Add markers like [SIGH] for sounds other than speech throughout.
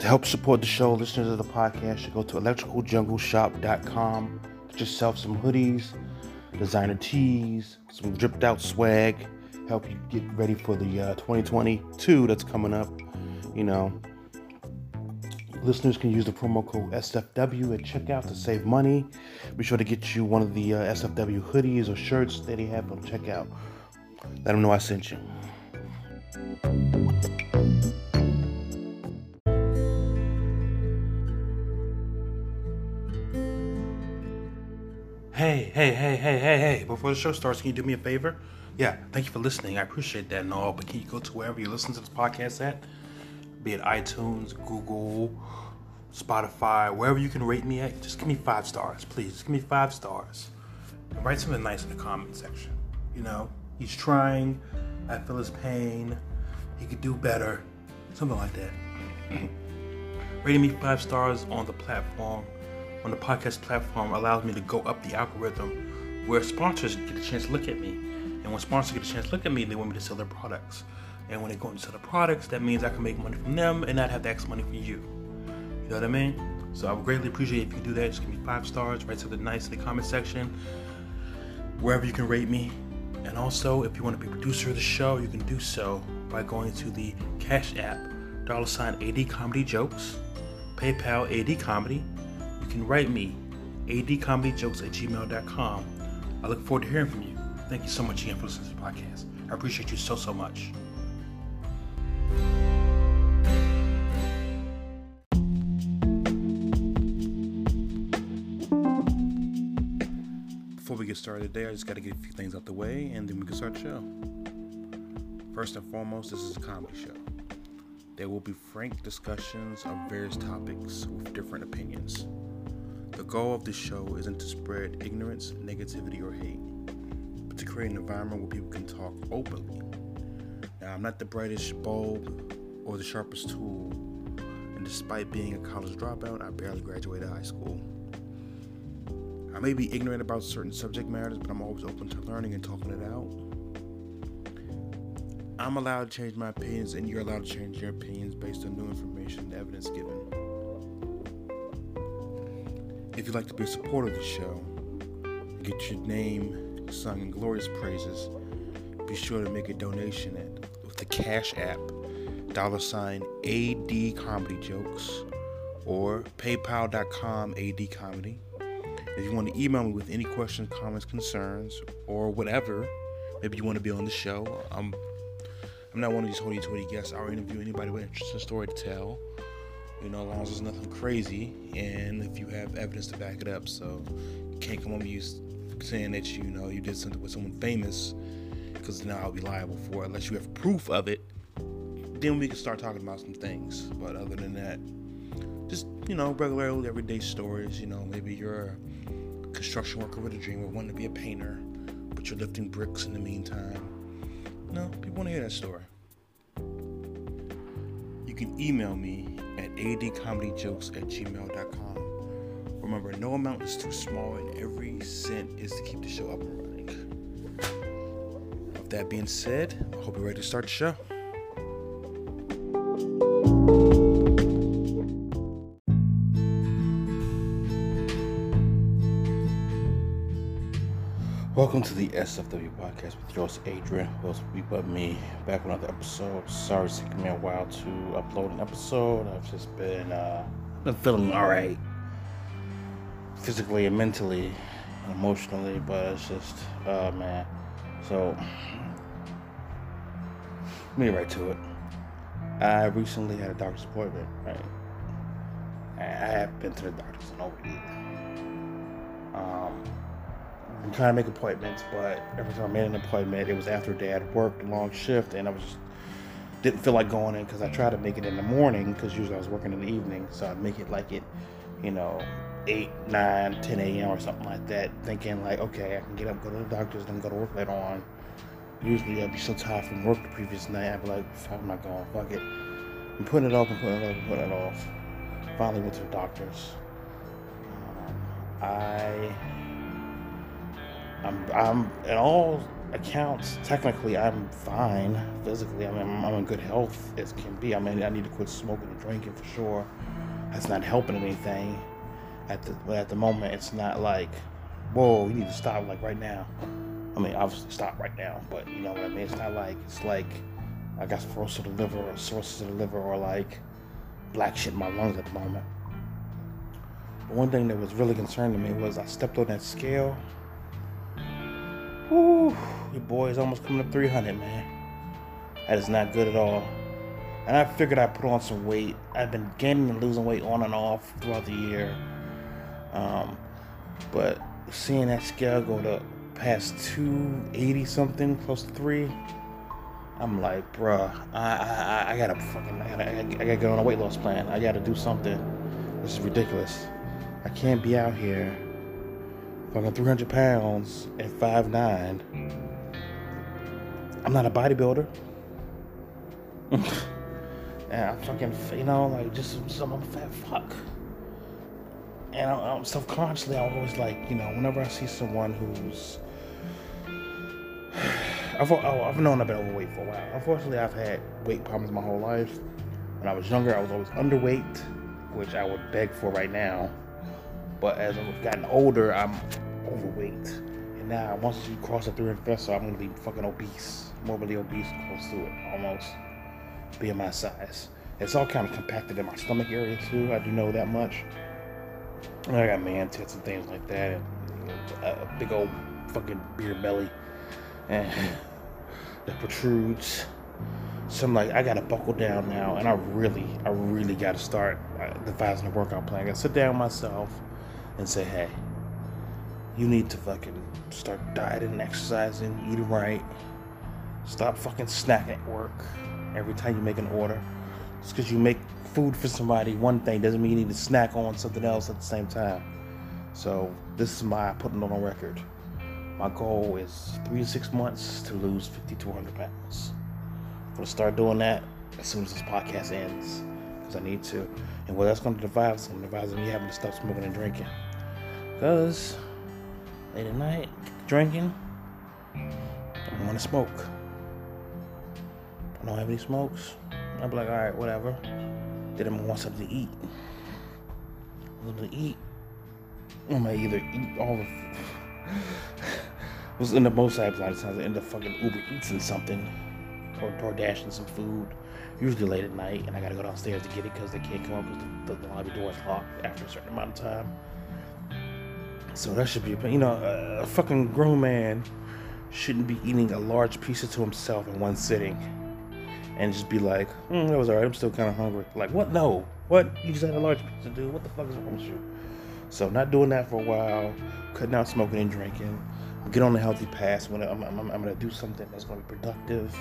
To help support the show, listeners of the podcast should go to electricaljungleshop.com. Get yourself some hoodies, designer tees, some dripped out swag. Help you get ready for the uh, 2022 that's coming up. You know, listeners can use the promo code SFW at checkout to save money. Be sure to get you one of the uh, SFW hoodies or shirts that they have on checkout. Let them know I sent you. Hey, hey, hey, hey, hey, hey. Before the show starts, can you do me a favor? Yeah, thank you for listening. I appreciate that and all, but can you go to wherever you listen to this podcast at? Be it iTunes, Google, Spotify, wherever you can rate me at, just give me five stars, please. Just give me five stars. And write something nice in the comment section. You know, he's trying. I feel his pain. He could do better. Something like that. [LAUGHS] Rating me five stars on the platform on the podcast platform allows me to go up the algorithm where sponsors get a chance to look at me. And when sponsors get a chance to look at me, they want me to sell their products. And when they go and sell the products, that means I can make money from them and not have to ask money from you. You know what I mean? So I would greatly appreciate if you do that. Just give me five stars, write something nice in the comment section, wherever you can rate me. And also, if you want to be producer of the show, you can do so by going to the Cash App, dollar sign AD Comedy Jokes, PayPal AD Comedy, can write me, adcomedyjokes at gmail.com. I look forward to hearing from you. Thank you so much again for listening to the podcast. I appreciate you so, so much. Before we get started today, I just got to get a few things out the way and then we can start the show. First and foremost, this is a comedy show. There will be frank discussions of various topics with different opinions. The goal of this show isn't to spread ignorance, negativity, or hate, but to create an environment where people can talk openly. Now, I'm not the brightest bulb or the sharpest tool, and despite being a college dropout, I barely graduated high school. I may be ignorant about certain subject matters, but I'm always open to learning and talking it out. I'm allowed to change my opinions, and you're allowed to change your opinions based on new information and evidence given. If you'd like to be a supporter of the show, get your name sung in glorious praises, be sure to make a donation at with the Cash App, dollar sign AD Comedy Jokes, or PayPal.com AD Comedy. If you want to email me with any questions, comments, concerns, or whatever, maybe you want to be on the show. I'm I'm not one of these hoity-toity guests. I'll interview anybody with an interesting story to tell you know, as long as there's nothing crazy and if you have evidence to back it up. So you can't come on me saying that you know you did something with someone famous because now I'll be liable for it unless you have proof of it. Then we can start talking about some things. But other than that, just you know, regular everyday stories. You know, maybe you're a construction worker with a dream or wanting to be a painter, but you're lifting bricks in the meantime. No, people want to hear that story. Can email me at adcomedyjokes at gmail.com. Remember, no amount is too small, and every cent is to keep the show up and running. With that being said, I hope you're ready to start the show. Welcome to the SFW podcast with yours, Adrian. Who will be me? Back with another episode. Sorry it's taking me a while to upload an episode. I've just been uh, been feeling all right, physically and mentally, and emotionally. But it's just, uh, man. So let me right to it. I recently had a doctor's appointment. Right, I have been to the doctor's in over. Um I'm trying to make appointments, but every time I made an appointment, it was after dad worked a long shift, and I was just didn't feel like going in because I tried to make it in the morning because usually I was working in the evening, so I'd make it like it, you know, 8, 9, 10 a.m. or something like that, thinking like, okay, I can get up, go to the doctor's, then go to work later on. Usually I'd be so tired from work the previous night, I'd be like, I'm not going, fuck it. I'm putting it off and putting it off and putting it off. Finally went to the doctor's. Um, I I'm, I'm in all accounts, technically, I'm fine physically. I mean, I'm, in good health as can be. I mean, I need to quit smoking and drinking for sure. That's not helping anything. At the but at the moment, it's not like, whoa, you need to stop like right now. I mean, obviously stop right now, but you know what I mean. It's not like it's like I got cirrhosis of the liver or cirrhosis of the liver or like black shit in my lungs at the moment. But one thing that was really concerning to me was I stepped on that scale. Woo, your boy is almost coming up 300, man. That is not good at all. And I figured I'd put on some weight. I've been gaining and losing weight on and off throughout the year. Um, but seeing that scale go to past 280 something, close to three, I'm like, bruh, I, I, I gotta fucking, I gotta, I gotta get on a weight loss plan. I gotta do something. This is ridiculous. I can't be out here fucking 300 pounds at 5'9. I'm not a bodybuilder. [LAUGHS] and I'm fucking, you know, like just some I'm a fat fuck. And I, I'm self-consciously, I'm always like, you know, whenever I see someone who's [SIGHS] I've, oh, I've known I've been overweight for a while. Unfortunately, I've had weight problems my whole life. When I was younger, I was always underweight, which I would beg for right now. But as I've gotten older, I'm overweight. And now, once you cross the 300 threshold, I'm gonna be fucking obese, morbidly obese, close to it, almost being my size. It's all kind of compacted in my stomach area too. I do know that much. I got man tits and things like that, and a big old fucking beer belly. And [SIGHS] that protrudes. So I'm like, I gotta buckle down now, and I really, I really gotta start uh, devising a workout plan. I gotta sit down myself and say, hey, you need to fucking start dieting, exercising, eating right. Stop fucking snacking at work every time you make an order. Just because you make food for somebody, one thing doesn't mean you need to snack on something else at the same time. So this is my putting on a record. My goal is three to six months to lose 50 to 100 pounds. I'm gonna start doing that as soon as this podcast ends because I need to. And what that's gonna devise, I'm devising me having to stop smoking and drinking. Because late at night, drinking, I don't want to smoke. I don't have any smokes. I'm like, all right, whatever. Then I'm gonna want something to eat. i Something to eat. I'm gonna either eat all the [LAUGHS] was in the most times a lot of times I end up fucking Uber eating something or door dashing some food. Usually late at night, and I gotta go downstairs to get it because they can't come up because the, the, lobby door is locked after a certain amount of time. So that should be, you know, a fucking grown man shouldn't be eating a large pizza to himself in one sitting and just be like, mm, that was alright, I'm still kind of hungry. Like, what? No. What? You just had a large pizza, dude. What the fuck is wrong with you? So, not doing that for a while, cutting out smoking and drinking, get on a healthy path. When I'm, I'm, I'm going to do something that's to be productive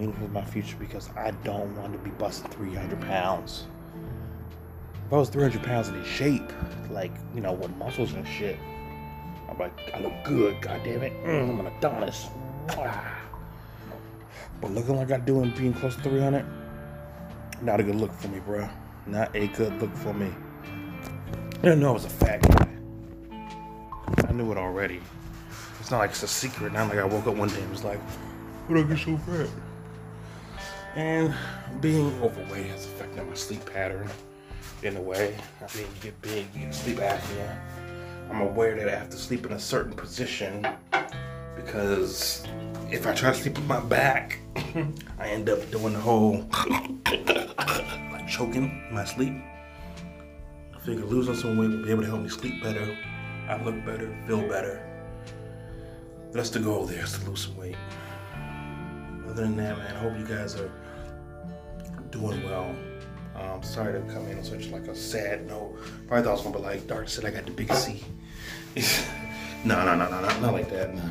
meaningful in my future because I don't want to be busting 300 pounds. If I was 300 pounds in shape, like, you know, with muscles and shit, I'm like, I look good, God damn it. Mm, I'm an Adonis. But looking like I do and being close to 300, not a good look for me, bro. Not a good look for me. I didn't know I was a fat guy. I knew it already. It's not like it's a secret. Not like I woke up one day and was like, "What I get so fat?" And being overweight has affected my sleep pattern in a way. I mean, you get big, you get sleep apnea. I'm aware that I have to sleep in a certain position because if I try to sleep with my back, [LAUGHS] I end up doing the whole [LAUGHS] choking my sleep. I figure losing some weight will be able to help me sleep better. I look better, feel better. That's the goal there is to lose some weight. Other than that, man, I hope you guys are doing well. Um, sorry to come in on such like a sad note. Probably thought I was gonna be like Dark said I got the big C. no, no, no, no, no, not like that. No.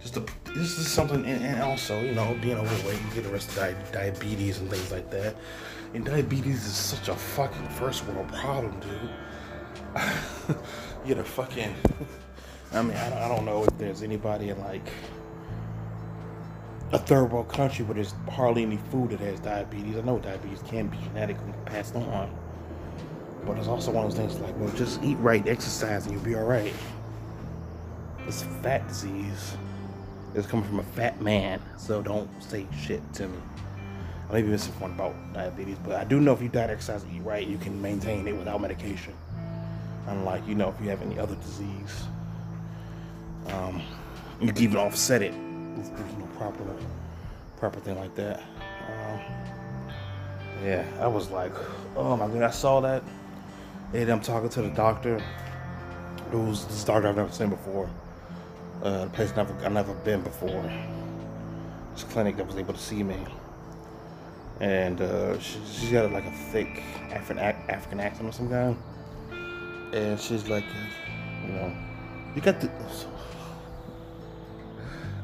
Just a, this is something, and, and, also, you know, being overweight, you get the rest of di- diabetes and things like that. And diabetes is such a fucking first world problem, dude. [LAUGHS] you get a fucking [LAUGHS] I mean, I don't, I don't know if there's anybody in like a third world country where there's hardly any food that has diabetes. I know diabetes can be genetic and passed on, but it's also one of those things like, well, just eat right, exercise, and you'll be all right. It's a fat disease. It's coming from a fat man, so don't say shit to me. I may be misinformed about diabetes, but I do know if you diet, exercise, eat right, you can maintain it without medication. Unlike, you know, if you have any other disease, um, you can even offset it. There's no proper, proper thing like that. Um, yeah, I was like, oh my god, I saw that. And I'm talking to the doctor, who's this doctor I've never seen before. Uh, the place never, I've never been before. This clinic that was able to see me and uh, she, she's got like a thick African African accent or some kind. And she's like, you know, you got the.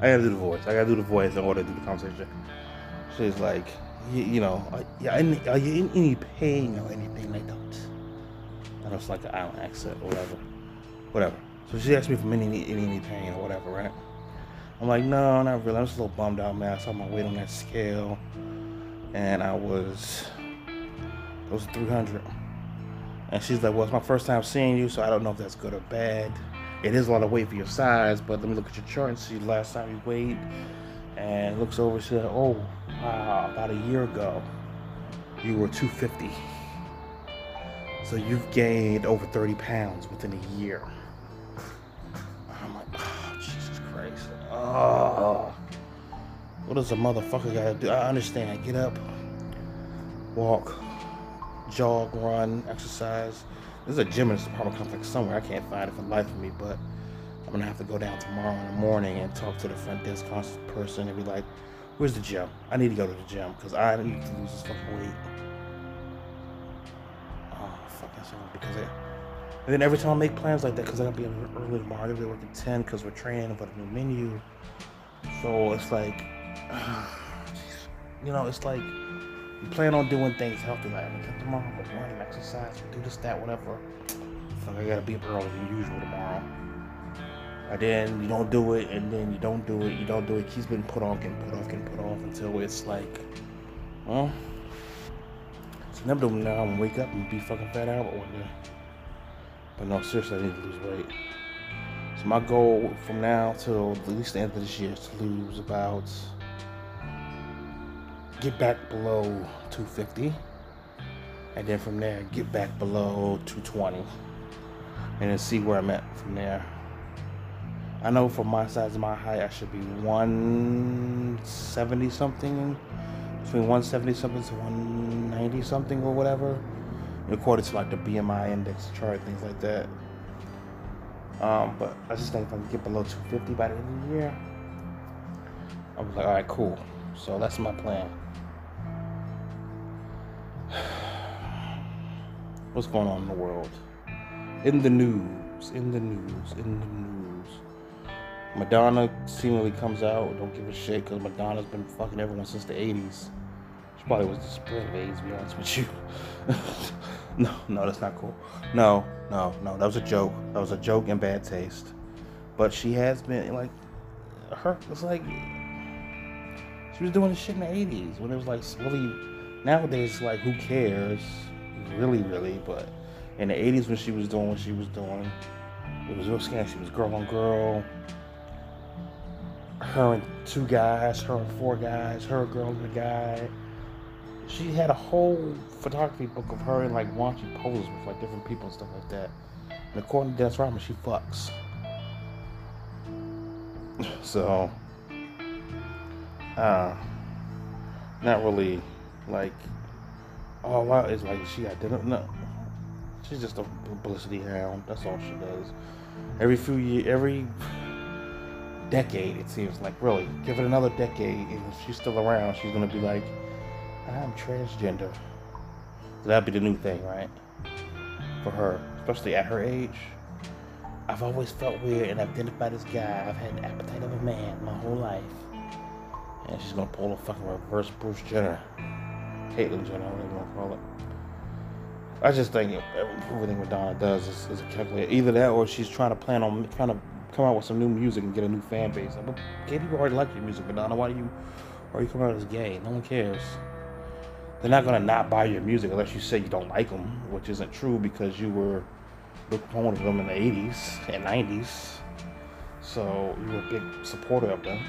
I gotta do the voice. I gotta do the voice in order to do the conversation. She's like, you, you know, are, are you in any pain or anything like that? And it's like an island accent or whatever, whatever. So she asked me if I'm in any, in any pain or whatever, right? I'm like, no, not really. I'm just a little bummed out, man. I saw my weight on that scale and I was it was 300. And she's like, "Well, it's my first time seeing you, so I don't know if that's good or bad. It is a lot of weight for your size, but let me look at your chart and see last time you weighed." And looks over, she said, "Oh, wow, about a year ago, you were 250. So you've gained over 30 pounds within a year." I'm like, "Oh, Jesus Christ!" Oh. What does a motherfucker gotta do? I understand. Get up, walk, jog, run, exercise. There's a gym in this apartment complex somewhere. I can't find it for the life of me, but I'm gonna have to go down tomorrow in the morning and talk to the front desk person and be like, "Where's the gym? I need to go to the gym because I need to lose this fucking weight." Oh, fucking so because it. And then every time I make plans like that, because I gotta be early tomorrow, I gotta be working ten because we're training for the new menu. So it's like [SIGHS] you know, it's like you plan on doing things healthy, like I'm tomorrow, run, exercise, do this, that, whatever. So I gotta be up earlier than usual tomorrow. And then you don't do it, and then you don't do it, you don't do it. Keeps getting put off, getting put off, getting put off until it's like, well, it's inevitable now. I'm gonna wake up and be fucking fat out one day. But no, seriously, I need to lose weight. So my goal from now till at least the end of this year is to lose about get back below 250 and then from there get back below 220 and then see where I'm at from there. I know for my size and my height I should be 170 something between 170 something to 190 something or whatever according to like the BMI index chart things like that. Um, but I just think if I can get below 250 by the end of the year I was like alright cool. So that's my plan [SIGHS] what's going on in the world. In the news, in the news, in the news. Madonna seemingly comes out, don't give a shit, because Madonna's been fucking everyone since the 80s. She probably was the spread of AIDS, to be honest with you. [LAUGHS] no, no, that's not cool. No, no, no, that was a joke. That was a joke and bad taste. But she has been, like, her, it's like, she was doing this shit in the 80s when it was like really, nowadays, like, who cares? really, really. But in the 80s, when she was doing what she was doing, it was real scary. She was girl on girl. Her and two guys, her and four guys, her girl and a guy. She had a whole photography book of her in like raunchy poses with like different people and stuff like that. And according to Dennis Rodman, she fucks. [LAUGHS] So, uh, not really like all out is like she identified. No, she's just a publicity hound. That's all she does. Every few years, every decade, it seems like really. Give it another decade, and if she's still around, she's gonna be like, "I'm transgender." That'd be the new thing, right? For her, especially at her age. I've always felt weird and identified as guy. I've had the appetite of a man my whole life. And she's gonna pull a fucking reverse Bruce Jenner. Caitlyn Jenner, whatever you want to call it. I just think everything Madonna does is, is a calculator. Either that, or she's trying to plan on trying to come out with some new music and get a new fan base. But gay people already like your music, Madonna. Why do you, why are you coming out as gay? No one cares. They're not gonna not buy your music unless you say you don't like them, which isn't true because you were the proponent of them in the '80s and '90s. So you were a big supporter of them.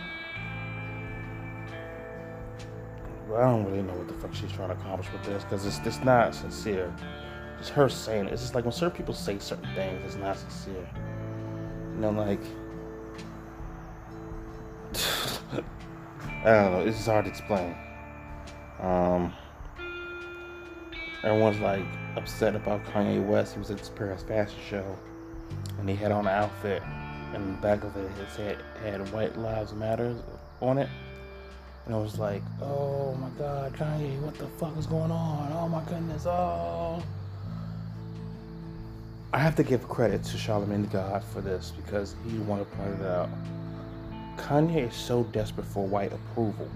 I don't really know what the fuck she's trying to accomplish with this because it's it's not sincere. It's her saying it. It's just like when certain people say certain things, it's not sincere. You know, like [SIGHS] I don't know. It's hard to explain. Um, everyone's like upset about Kanye West. He was at this Paris fashion show, and he had on an outfit, and the back of it said had "White Lives Matter" on it. And I was like, "Oh my God, Kanye, what the fuck is going on? Oh my goodness, oh." I have to give credit to Charlamagne God for this because he wanted to point it out. Kanye is so desperate for white approval.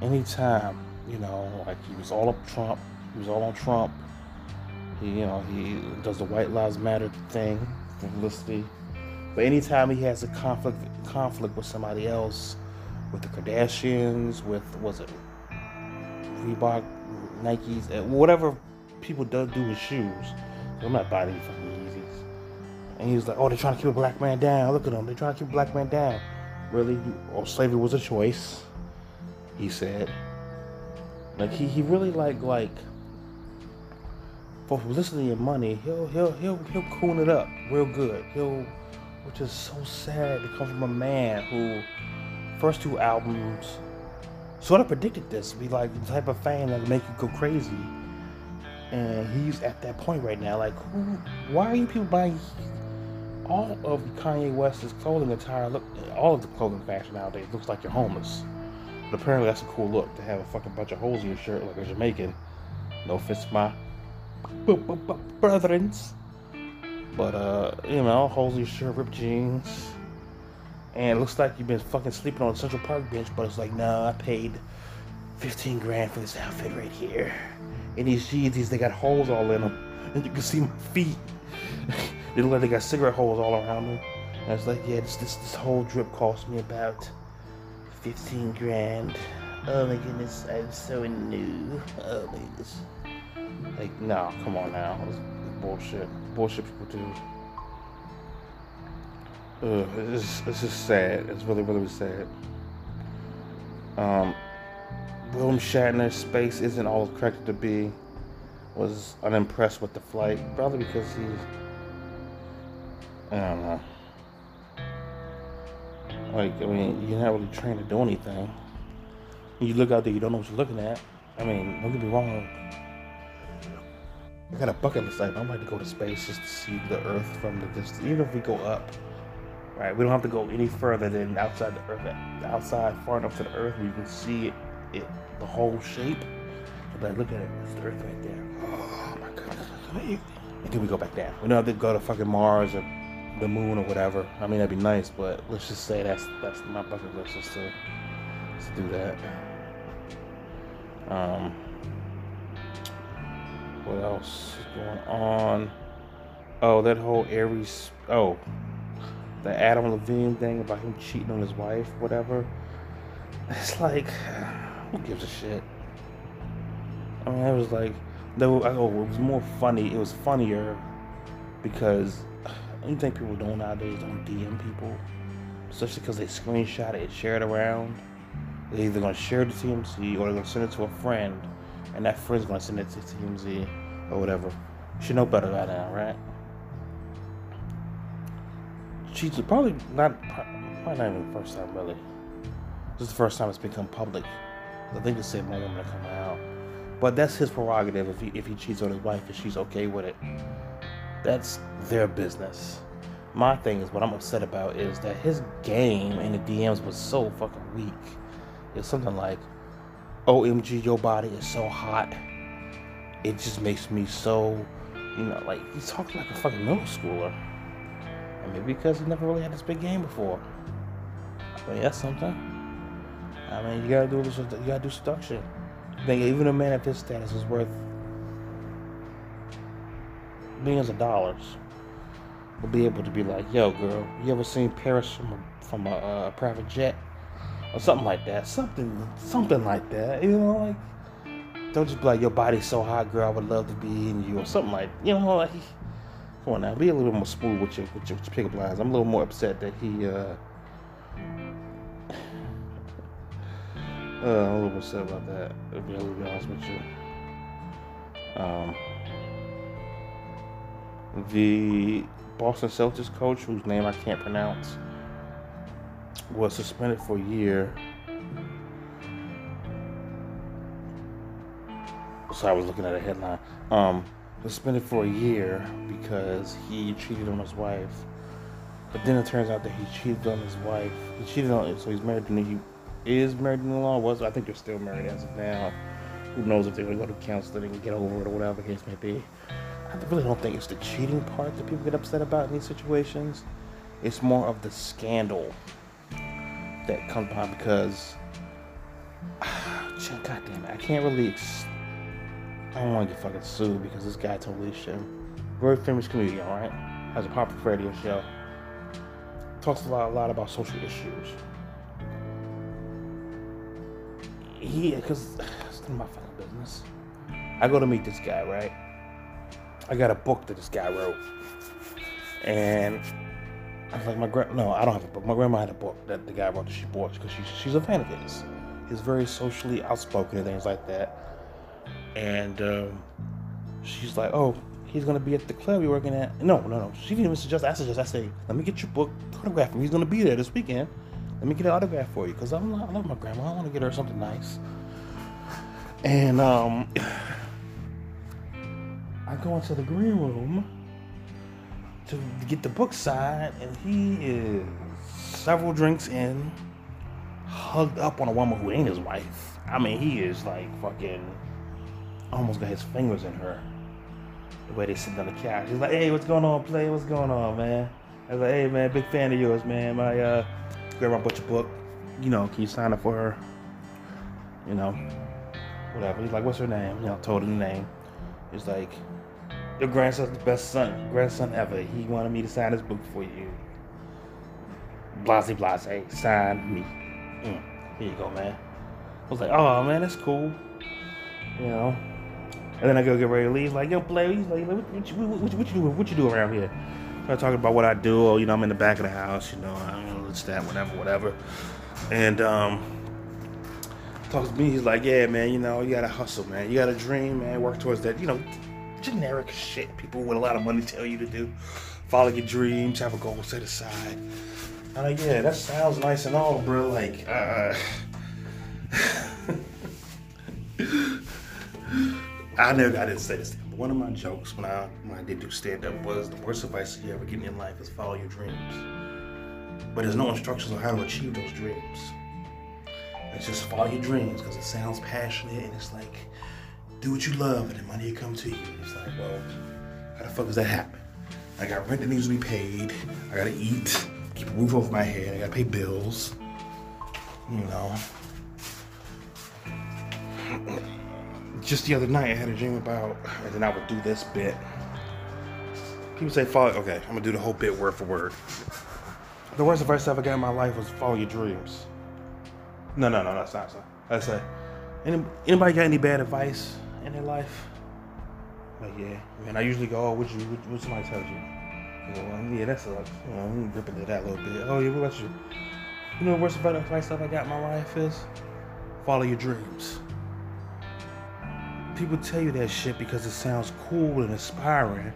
Anytime, you know, like he was all up Trump, he was all on Trump. He, you know, he does the White Lives Matter thing, publicity. But anytime he has a conflict conflict with somebody else, with the Kardashians, with was it Reebok, Nikes, whatever people do do with shoes. I'm not buying any fucking Yeezys. and he was like, "Oh, they're trying to keep a black man down. Look at them. They're trying to keep a black man down." Really? Oh, slavery was a choice. He said. Like he, he really like like for listening to your money, he'll he'll he'll he'll coon it up real good. He'll which is so sad to come from a man who first two albums sort of predicted this be like the type of fan that make you go crazy. And he's at that point right now. Like, who? Why are you people buying all of Kanye West's clothing attire look all of the clothing fashion nowadays looks like you're homeless. But apparently that's a cool look to have a fucking bunch of holes in your shirt like a Jamaican. No offense my brethrens. But uh, you know, holes in your shirt, ripped jeans. And it looks like you've been fucking sleeping on a Central Park bench, but it's like, nah, I paid 15 grand for this outfit right here. And these jeans, they got holes all in them. And [LAUGHS] you can see my feet. [LAUGHS] They look like they got cigarette holes all around them. And I was like, yeah, this, this, this whole drip cost me about 15 grand. Oh my goodness, I'm so new. Oh my goodness. Like, no, come on now. It's bullshit. Bullshit people do. Ugh, it's, it's just sad. It's really, really sad. Um, William Shatner's space isn't all correct to be. Was unimpressed with the flight, probably because he I don't know. Like, I mean, you're not really trained to do anything. You look out there, you don't know what you're looking at. I mean, don't get me wrong. I got a bucket list item. I'd like to go to space just to see the Earth from the distance. Even if we go up, right? We don't have to go any further than outside the Earth. Outside, far enough to the Earth where you can see it, it the whole shape. But look at it. It's the Earth right there. Oh my goodness. And then we go back down. We don't have to go to fucking Mars or the moon or whatever. I mean, that'd be nice, but let's just say that's that's my bucket list is to, to do that. Um, what else is going on? Oh, that whole Aries. Oh, the Adam Levine thing about him cheating on his wife, whatever. It's like, who gives a shit? I mean, it was like, though. Oh, it was more funny. It was funnier because [SIGHS] you think people don't nowadays don't DM people, especially because they screenshot it, and share it around. They're either gonna share it to TMZ or they're gonna send it to a friend, and that friend's gonna send it to TMZ or whatever. You should know better by now, right? She's probably not, probably not even the first time really. This is the first time it's become public. I think it's said more women to come out, but that's his prerogative if he if he cheats on his wife and she's okay with it. That's their business. My thing is what I'm upset about is that his game in the DMs was so fucking weak. It's something like, OMG, your body is so hot. It just makes me so, you know, like he's talking like a fucking middle schooler. Maybe because he never really had this big game before. But that's something. I mean, you gotta do this. You gotta do seduction. I think even a man at this status is worth millions of dollars will be able to be like, "Yo, girl, you ever seen Paris from a, from a, uh, private jet or something like that? Something, something like that. You know, like don't just be like, your body's so hot, girl. I would love to be in you or something like, you know, like Come on now, be a little bit more smooth with your with your, pickup lines. I'm a little more upset that he. uh [SIGHS] uh, I'm a little upset about that. To be, be honest with you. Um, the Boston Celtics coach, whose name I can't pronounce, was suspended for a year. So I was looking at a headline. Um, suspended for a year because he cheated on his wife. But then it turns out that he cheated on his wife. He cheated on so he's married to he is married in law. Was I think they're still married as of now. Who knows if they're gonna go to counseling and get over it or whatever the case may be. I really don't think it's the cheating part that people get upset about in these situations. It's more of the scandal that comes behind because, [SIGHS] God damn it, I can't really. I don't want to get fucking sued because this guy totally shit. Very famous comedian, right? Has a popular radio show. Talks a lot, a lot about social issues. He, because it's none of my fucking business. I go to meet this guy, right? I got a book that this guy wrote, and I was like, my gra- no, I don't have a book. My grandma had a book that the guy wrote that she bought because she's she's a fan of his. He's very socially outspoken and things like that. And um, she's like, oh, he's gonna be at the club you're working at. No, no, no. She didn't even suggest. I suggest. I say, let me get your book autograph him. He's gonna be there this weekend. Let me get an autograph for you because I love my grandma. I want to get her something nice. And um. I go into the green room to get the book signed, and he is several drinks in, hugged up on a woman who ain't his wife. I mean, he is like fucking almost got his fingers in her. The way they sit on the couch. He's like, hey, what's going on, play? What's going on, man? I was like, hey, man, big fan of yours, man. My uh, grandma bought your book. You know, can you sign up for her? You know, whatever. He's like, what's her name? You know, told him the name. He's like, your grandson's the best son, grandson ever. He wanted me to sign his book for you. Blase blase, sign me. Mm, here you go, man. I was like, oh man, that's cool. You know. And then I go get ready to leave. Like, yo, play. He's like, what, what, you, what, what, you do? What you do around here? Start talking about what I do. You know, I'm in the back of the house. You know, I don't know, it's that, whatever, whatever. And um, talks to me. He's like, yeah, man. You know, you gotta hustle, man. You gotta dream, man. Work towards that. You know, generic shit people with a lot of money tell you to do. Follow your dreams, have a goal set aside. I'm like, yeah, that sounds nice and all, bro. Like, uh, [LAUGHS] [LAUGHS] I never, I didn't say this. But one of my jokes when I when I did do stand up was the worst advice you ever get in life is follow your dreams. But there's no instructions on how to achieve those dreams. It's just follow your dreams because it sounds passionate and it's like do what you love and the money will come to you. It's like, well, how the fuck does that happen? I got rent that needs to be paid. I gotta eat, keep a roof over my head. I gotta pay bills. You know. Just the other night, I had a dream about, and then I would do this bit. People say follow. Okay, I'm gonna do the whole bit word for word. The worst advice I ever got in my life was follow your dreams. No, no, no, that's not. That's a. Any, anybody got any bad advice? in their life? Like, yeah, man, I usually go, oh, what you, what, what somebody tells you? well, yeah, that's a, you know, I'm rip into that a little bit. Oh, yeah, what about you? You know, the worst advice I got in my life is follow your dreams. People tell you that shit because it sounds cool and inspiring,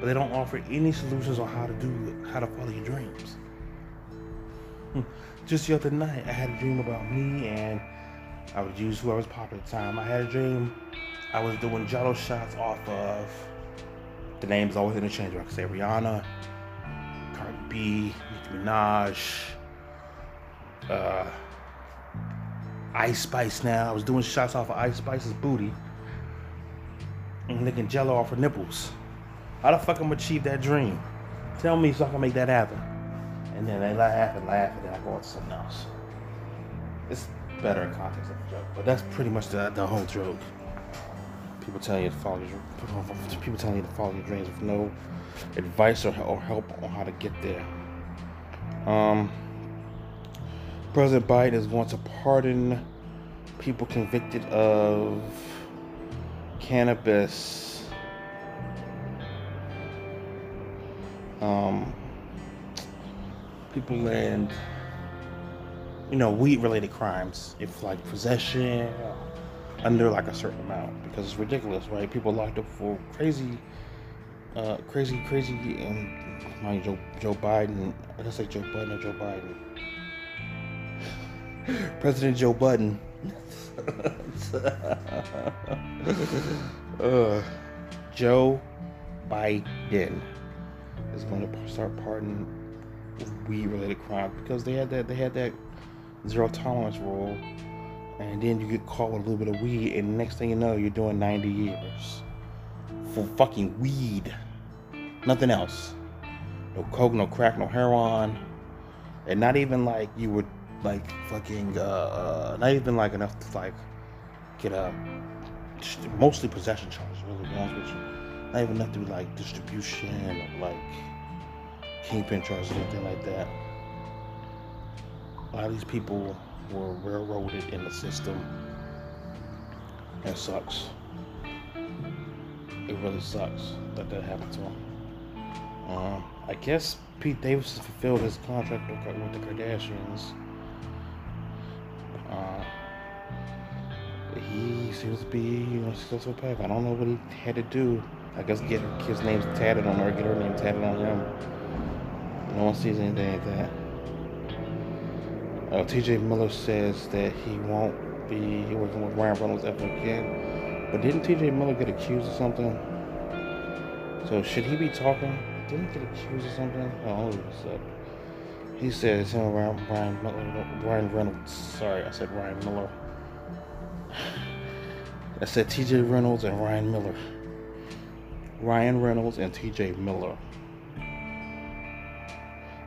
but they don't offer any solutions on how to do it, how to follow your dreams. [LAUGHS] Just the other night, I had a dream about me and I would use whoever's popular at the time. I had a dream I was doing jello shots off of the names always interchangeable. I could say Rihanna, Cardi B, Nicki Minaj, uh, Ice Spice now. I was doing shots off of Ice Spice's booty and licking jello off her nipples. How the fuck I'm gonna achieve that dream? Tell me so I can make that happen. And then they laugh and laugh, and then I go on to something else. It's better in context of the joke, but that's pretty much the, the whole joke people telling you to follow your people telling you to follow your dreams with no advice or, or help on how to get there. Um, President Biden is going to pardon people convicted of cannabis um, people in you know weed related crimes if like possession under like a certain amount because it's ridiculous right? People locked up for crazy uh, crazy crazy and my Joe Joe Biden I guess like Joe Biden or Joe Biden. [LAUGHS] President Joe Biden [LAUGHS] uh, Joe Biden is going to start pardoning weed related crimes because they had that they had that zero tolerance rule and then you get caught with a little bit of weed and next thing you know you're doing 90 years for fucking weed. Nothing else. No coke no crack no heroin and not even like you would like fucking uh, uh not even like enough to like get a mostly possession charges really ones with you not even enough to be like distribution or like kingpin charges or anything like that a lot of these people were railroaded in the system. That sucks. It really sucks that that happened to him. Um, I guess Pete Davidson fulfilled his contract with the Kardashians. Uh, he seems to be you know, successful path. I don't know what he had to do. I guess get his name tatted on her, get her name tatted on him. No one sees anything like that. Uh, TJ Miller says that he won't be working with Ryan Reynolds ever again. But didn't TJ Miller get accused of something? So should he be talking? Didn't he get accused of something? Oh, said. He says him Ryan Miller, Ryan Reynolds. Sorry, I said Ryan Miller. I said TJ Reynolds and Ryan Miller. Ryan Reynolds and TJ Miller.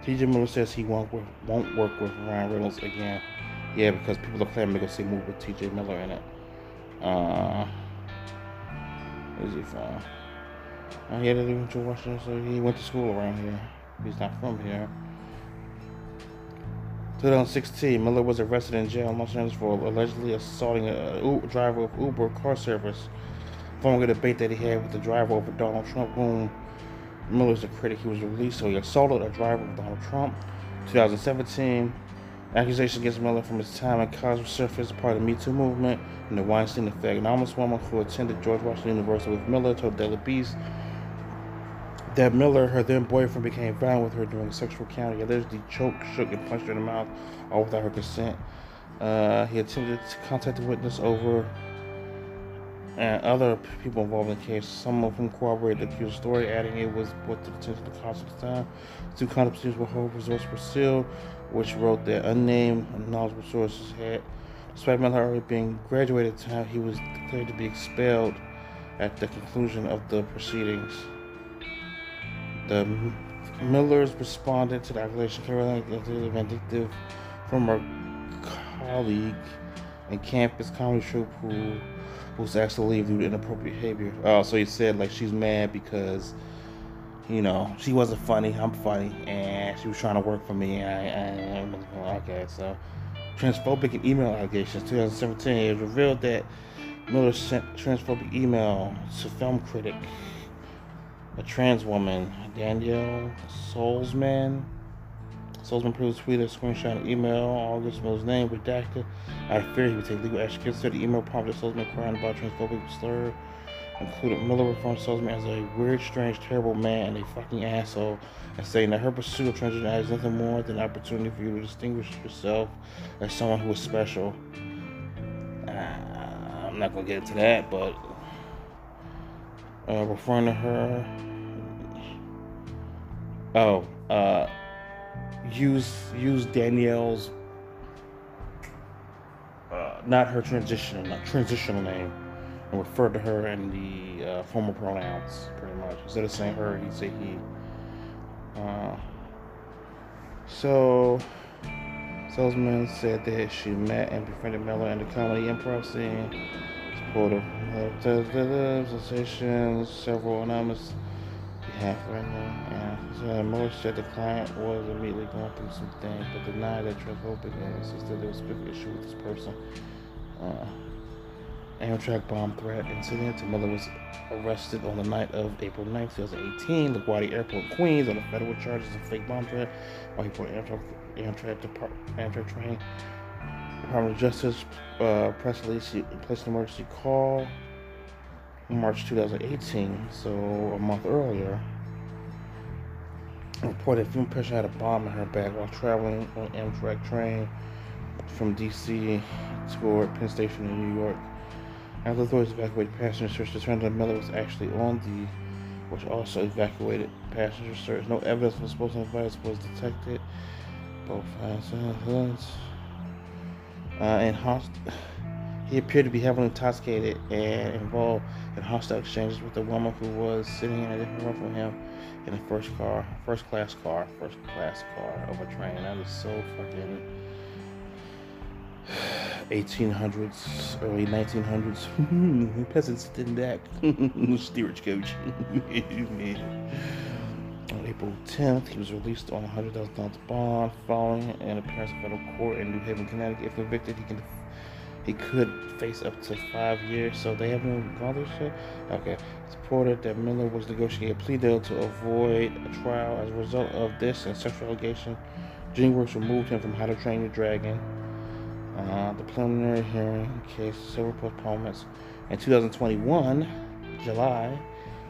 TJ Miller says he won't work, won't work with Ryan Reynolds again. Yeah, because people are claiming they're gonna see a movie with TJ Miller in it. Uh, where's he from? Uh, he had to live in Washington, so he went to school around here. He's not from here. 2016, Miller was arrested in jail in Los Angeles for allegedly assaulting a driver of Uber car service following a debate that he had with the driver over Donald Trump, whom Miller's a critic. He was released, so he assaulted a driver of Donald Trump. 2017, accusations against Miller from his time in college surfaced part of the Me Too movement and the Weinstein effect. An anonymous woman who attended George Washington University with Miller told Daily Beast that Miller, her then boyfriend, became violent with her during sexual encounter. Allegedly choked, shook, and punched her in the mouth, all without her consent. Uh, he attempted to contact the witness over and other people involved in the case, some of whom corroborated the accused story, adding it was what the of the cops at the time. Two condoms were hold results were sealed, which wrote that unnamed knowledgeable sources had. Despite Miller already being graduated time, he was declared to be expelled at the conclusion of the proceedings. The Millers responded to the accusation, Carolina vindictive from her colleague and campus comedy troupe who was asked to due to inappropriate behavior. Oh, so he said like she's mad because you know she wasn't funny. I'm funny, and she was trying to work for me. And I, I okay, so transphobic email allegations. 2017, it revealed that Miller sent transphobic email to film critic, a trans woman, Danielle Soulsman. Solzman produced tweeted a screenshot of email, August Miller's name redacted. Of fear he would take legal action. Considered the email prompted Solzman crying about transphobic slur. Included Miller referring to Solzman as a weird, strange, terrible man and a fucking asshole, and saying that her pursuit of transgender is nothing more than an opportunity for you to distinguish yourself as someone who is special. Uh, I'm not gonna get into that, but uh, referring to her. Oh, uh, use use Danielle's uh, not her transitional not transitional name and refer to her in the uh, formal pronouns pretty much. Instead of saying her he'd say he. Uh, so Solzman said that she met and befriended Miller in the comedy improv scene supportive of sensations several anonymous behalf right now uh, Miller said the client was immediately going through some things, but denied that Trump transphobic and insisted there was a big issue with this person. Uh, Amtrak bomb threat incident. Miller was arrested on the night of April 9, 2018, LaGuardia Airport, Queens, on federal charges of fake bomb threat while he boarded Amtrak, Amtrak, Depart, Amtrak train. Department of Justice uh, press release placed an emergency call March 2018, so a month earlier. Reported fume pressure had a bomb in her bag while traveling on Amtrak train from DC toward Penn Station in New York. After authorities evacuated passengers search, determined that Miller was actually on the, which also evacuated passenger search. No evidence of explosive device was detected. Both uh, and host- he appeared to be heavily intoxicated and involved in hostile exchanges with a woman who was sitting in a different room from him in a first car, first class car, first class car of a train. That is so fucking 1800s, early 1900s. [LAUGHS] Peasants did [LAUGHS] that. Steerage coach. [LAUGHS] on April 10th, he was released on a $100,000 bond following an appearance in federal court in New Haven, Connecticut. If convicted, he can he could face up to five years. So they haven't gone shit. Okay, it's reported that Miller was negotiating a plea deal to avoid a trial. As a result of this and sexual allegation, DreamWorks removed him from How to Train Your Dragon. Uh, the preliminary hearing case several postponements. In 2021, July,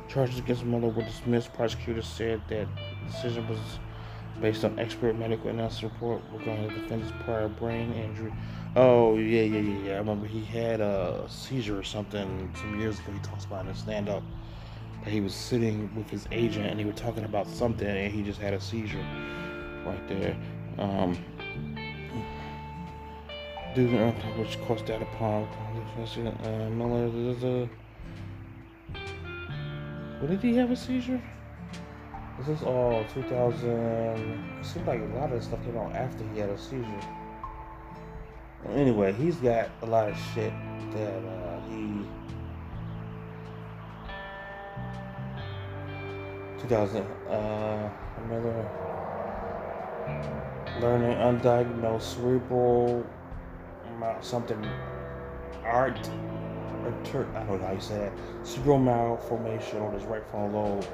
charges against Miller were dismissed. Prosecutors said that decision was based on expert medical analysis report regarding the defendant's prior brain injury. Oh yeah, yeah, yeah, yeah. I remember he had a seizure or something some years ago. He talks about in a stand up. That he was sitting with his agent and he was talking about something and he just had a seizure right there. Um, due which caused that upon uh, Miller. What did he have a seizure? This is all 2000. It seemed like a lot of stuff came out after he had a seizure. Anyway, he's got a lot of shit that uh, he. 2000. Uh, another learning undiagnosed cerebral something art I don't know how you say that cerebral malformation on his right frontal lobe,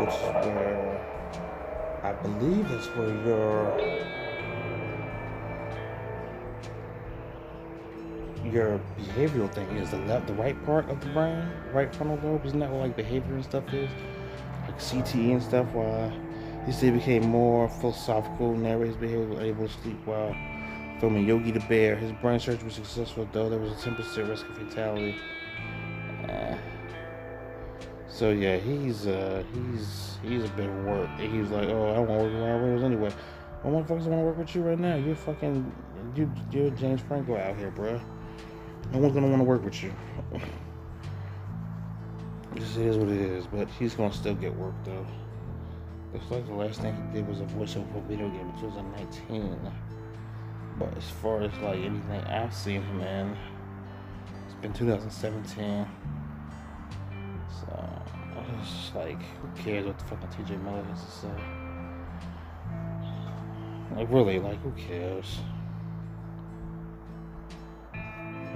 which is where I believe is where your your behavioral thing is the left, the right part of the brain, right frontal lobe. Isn't that what like behavior and stuff is? Like CTE and stuff. While he said he became more philosophical, narrated his behavior, able to sleep while filming Yogi the Bear. His brain surgery was successful, though there was a 10% risk of fatality. Uh, so yeah, he's uh, he's he's a bit of work. He's like, oh, I want to work around Raiders anyway. Motherfuckers want to work with you right now. You're fucking, you, you're James Franco out here, bro. No one's gonna want to work with you. this is what it is, but he's gonna still get work though. Looks like the last thing he did was a voiceover for video game in 2019. But as far as like anything I've seen him in, it's been 2017. So it's like, who cares what the fucking TJ Miller has to say? Like really, like who cares?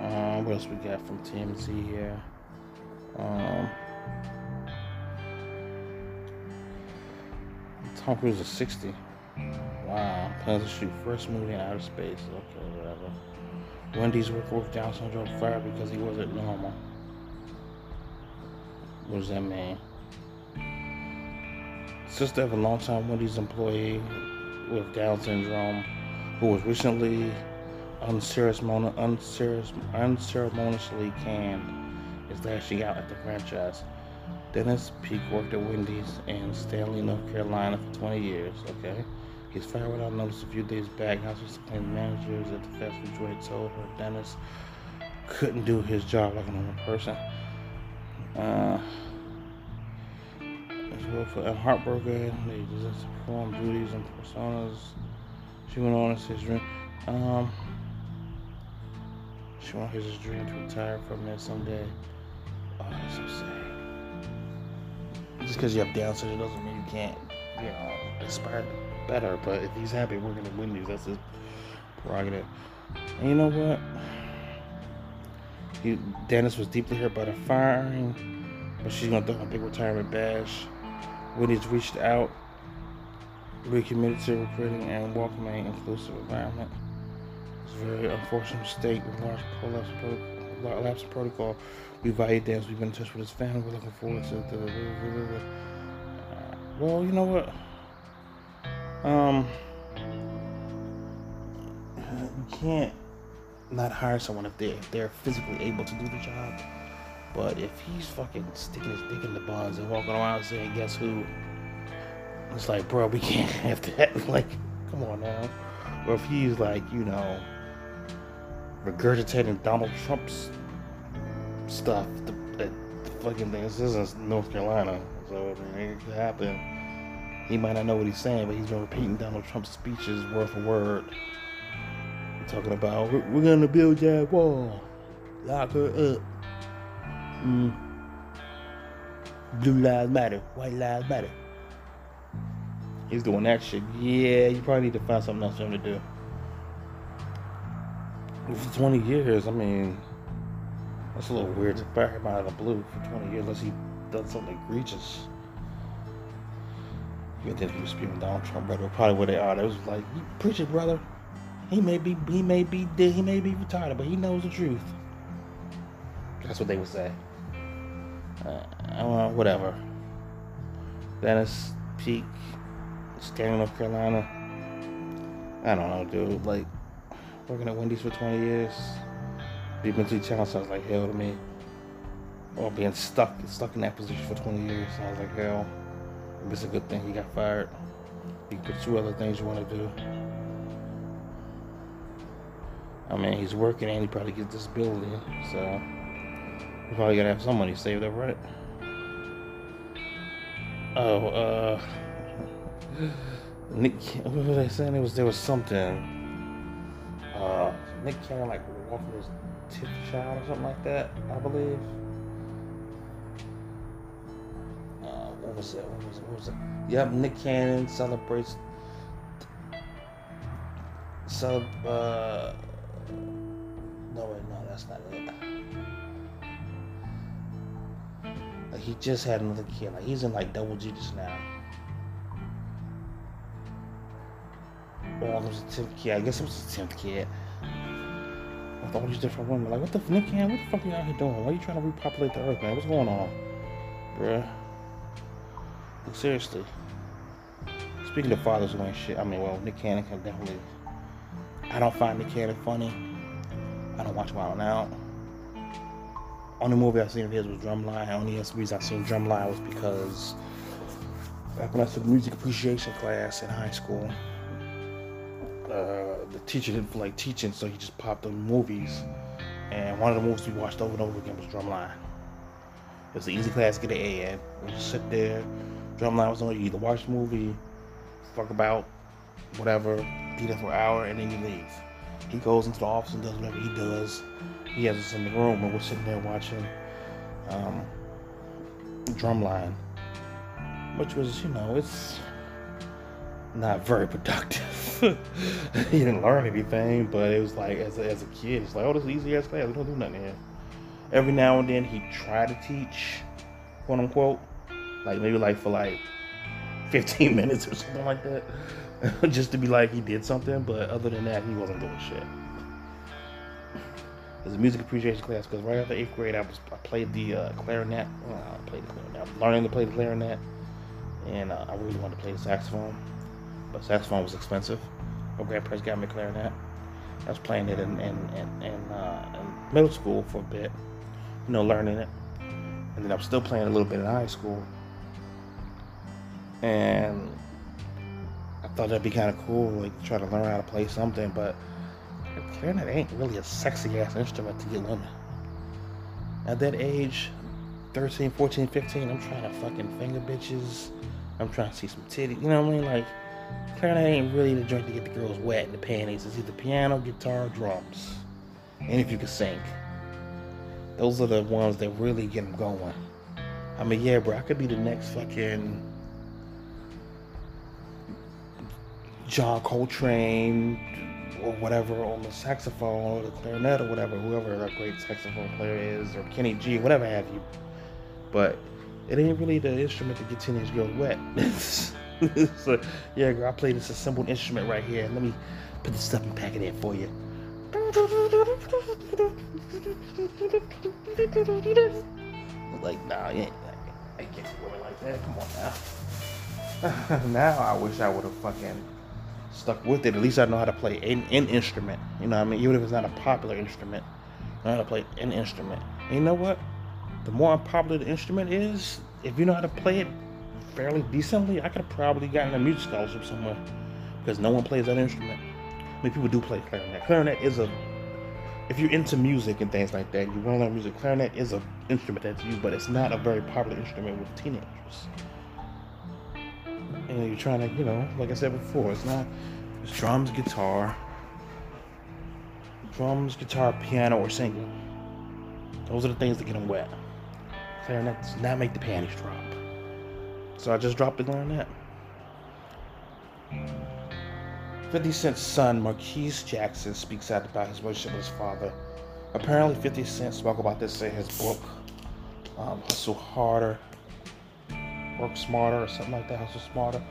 Um, what else we got from TMZ here? Um, Tom Cruise is 60. Wow. Plans to shoot first movie in outer space. Okay, whatever. Wendy's worker with Down syndrome fired because he wasn't normal. What does that mean? Sister of a longtime Wendy's employee with Down syndrome who was recently unceremoniously canned is lashing out at the franchise. Dennis Peak worked at Wendy's in Stanley, North Carolina for 20 years. Okay. He's fired without notice a few days back. House claimed managers at the fast food joint told her Dennis couldn't do his job like a normal person. Uh, as well for heartbroken, they just perform duties and personas. She went on to say. Um, she wants his dream to retire from it someday. Oh, that's so sad. Just because you have Down syndrome doesn't mean you can't, you know, aspire better. But if he's happy we're gonna win Wendy's, that's his prerogative. And you know what? He, Dennis was deeply hurt by the firing, but she's gonna throw a big retirement bash. Wendy's reached out, recommitted to recruiting and welcoming an inclusive environment. Very unfortunate mistake with large prolapse protocol. Lapse protocol. We value Dennis. We've been in touch with his family. We're looking forward to the. Uh, well, you know what? Um, you can't not hire someone if they if they're physically able to do the job. But if he's fucking sticking his dick in the buns and walking around saying, "Guess who?" It's like, bro, we can't [LAUGHS] have that. [LAUGHS] like, come on now. Or if he's like, you know, regurgitating Donald Trump's stuff, the, fucking thing. This isn't North Carolina, so I mean, it could happen. He might not know what he's saying, but he's been repeating Donald Trump's speeches word for word talking about we're, we're gonna build that wall, lock her up. Mm. Blue lives matter, white lives matter. He's doing that shit. Yeah, you probably need to find something else for him to do. For 20 years, I mean, that's a little weird to fire him out of the blue for 20 years unless he done something egregious. You think he was spewing Donald Trump brother, probably where they are. It was like, you preach it, brother. He may be he may be dead, he may be retired, but he knows the truth. That's what they would say. Uh, uh, whatever. Dennis Peak, Stanley, North Carolina. I don't know, dude. Like working at Wendy's for 20 years, being mentally challenged sounds like hell to me. Or being stuck stuck in that position for 20 years sounds like hell. It's a good thing he got fired. You can pursue other things you want to do. I mean, he's working and he probably gets disability, so he's probably gotta have some money saved up, right? Oh, uh, Nick, what was I saying? It was there was something. Uh, Nick Cannon like walking his tenth child or something like that, I believe. Uh, what was it? What was it? What was it? Yep, Nick Cannon celebrates. Celeb, uh, no, wait, no, that's not it. Like he just had another kid. Like he's in like double digits now. It was a tenth kid. I guess it was a tenth kid. With all these different women. Like, what the Nick Cannon, what the fuck are you out here doing? Why are you trying to repopulate the earth, man? What's going on? Bruh. Like, seriously. Speaking of fathers doing shit, I mean, well, Nick Cannon can definitely. I don't find Nick Cannon funny. I don't watch Wild Out. Only movie I've seen of his was Drumline. Only reason I've seen Drumline was because back when I took music appreciation class in high school, uh, the teacher didn't feel like teaching, so he just popped on movies. And one of the movies we watched over and over again was Drumline. It was an easy class to get an A in. We just sit there. Drumline was on. You either watch the movie, fuck about, whatever, be there for an hour, and then you leave. He goes into the office and does whatever he does. He has us in the room and we're sitting there watching um, Drumline, which was, you know, it's not very productive. [LAUGHS] he didn't learn anything, but it was like, as a, as a kid, it's like, oh, this is easy ass class. We don't do nothing here. Every now and then he tried to teach, quote unquote, like maybe like for like 15 [LAUGHS] minutes or something like that. [LAUGHS] just to be like he did something, but other than that, he wasn't doing shit. There's a music appreciation class because right after eighth grade, I was I played the uh, clarinet. Well, I played the clarinet. I was learning to play the clarinet, and uh, I really wanted to play the saxophone, saxophone was expensive. My grandparents got me clarinet. I was playing it in in, in, in, uh, in middle school for a bit, you know, learning it, and then I was still playing a little bit in high school. And I thought that'd be kind of cool, like try to learn how to play something, but clarinet ain't really a sexy ass instrument to get women. At that age, 13, 14, 15, I'm trying to fucking finger bitches. I'm trying to see some titty. You know what I mean? Like, clarinet ain't really the joint to get the girls wet in the panties. It's either piano, guitar, drums. And if you can sing. Those are the ones that really get them going. I mean, yeah, bro, I could be the next fucking John Coltrane, or whatever on the saxophone or the clarinet or whatever, whoever that great saxophone player is, or Kenny G, whatever have you. But it ain't really the instrument to get teenage girls wet. [LAUGHS] [LAUGHS] so yeah, girl, I play this assembled instrument right here. Let me put this stuff and pack it in for you. [LAUGHS] Like, nah, you ain't, I can't do women like that. Come on now. [LAUGHS] now I wish I would have fucking stuck with it. At least I know how to play an, an instrument. You know what I mean? Even if it's not a popular instrument, I know how to play an instrument. And you know what? The more unpopular the instrument is, if you know how to play it fairly decently, I could have probably gotten a music scholarship somewhere because no one plays that instrument. I mean, people do play clarinet. Clarinet is a if you're into music and things like that, you want to learn music. Clarinet is an instrument that's used, but it's not a very popular instrument with teenagers. And you're trying to, you know, like I said before, it's not. It's drums, guitar, drums, guitar, piano, or singing. Those are the things that get them wet. Clarinet does not make the panties drop. So I just dropped the that. 50 Cent's son, Marquise Jackson, speaks out about his relationship with his father. Apparently, 50 Cent spoke about this in his book, um, Hustle Harder, Work Smarter, or something like that. Hustle Smarter.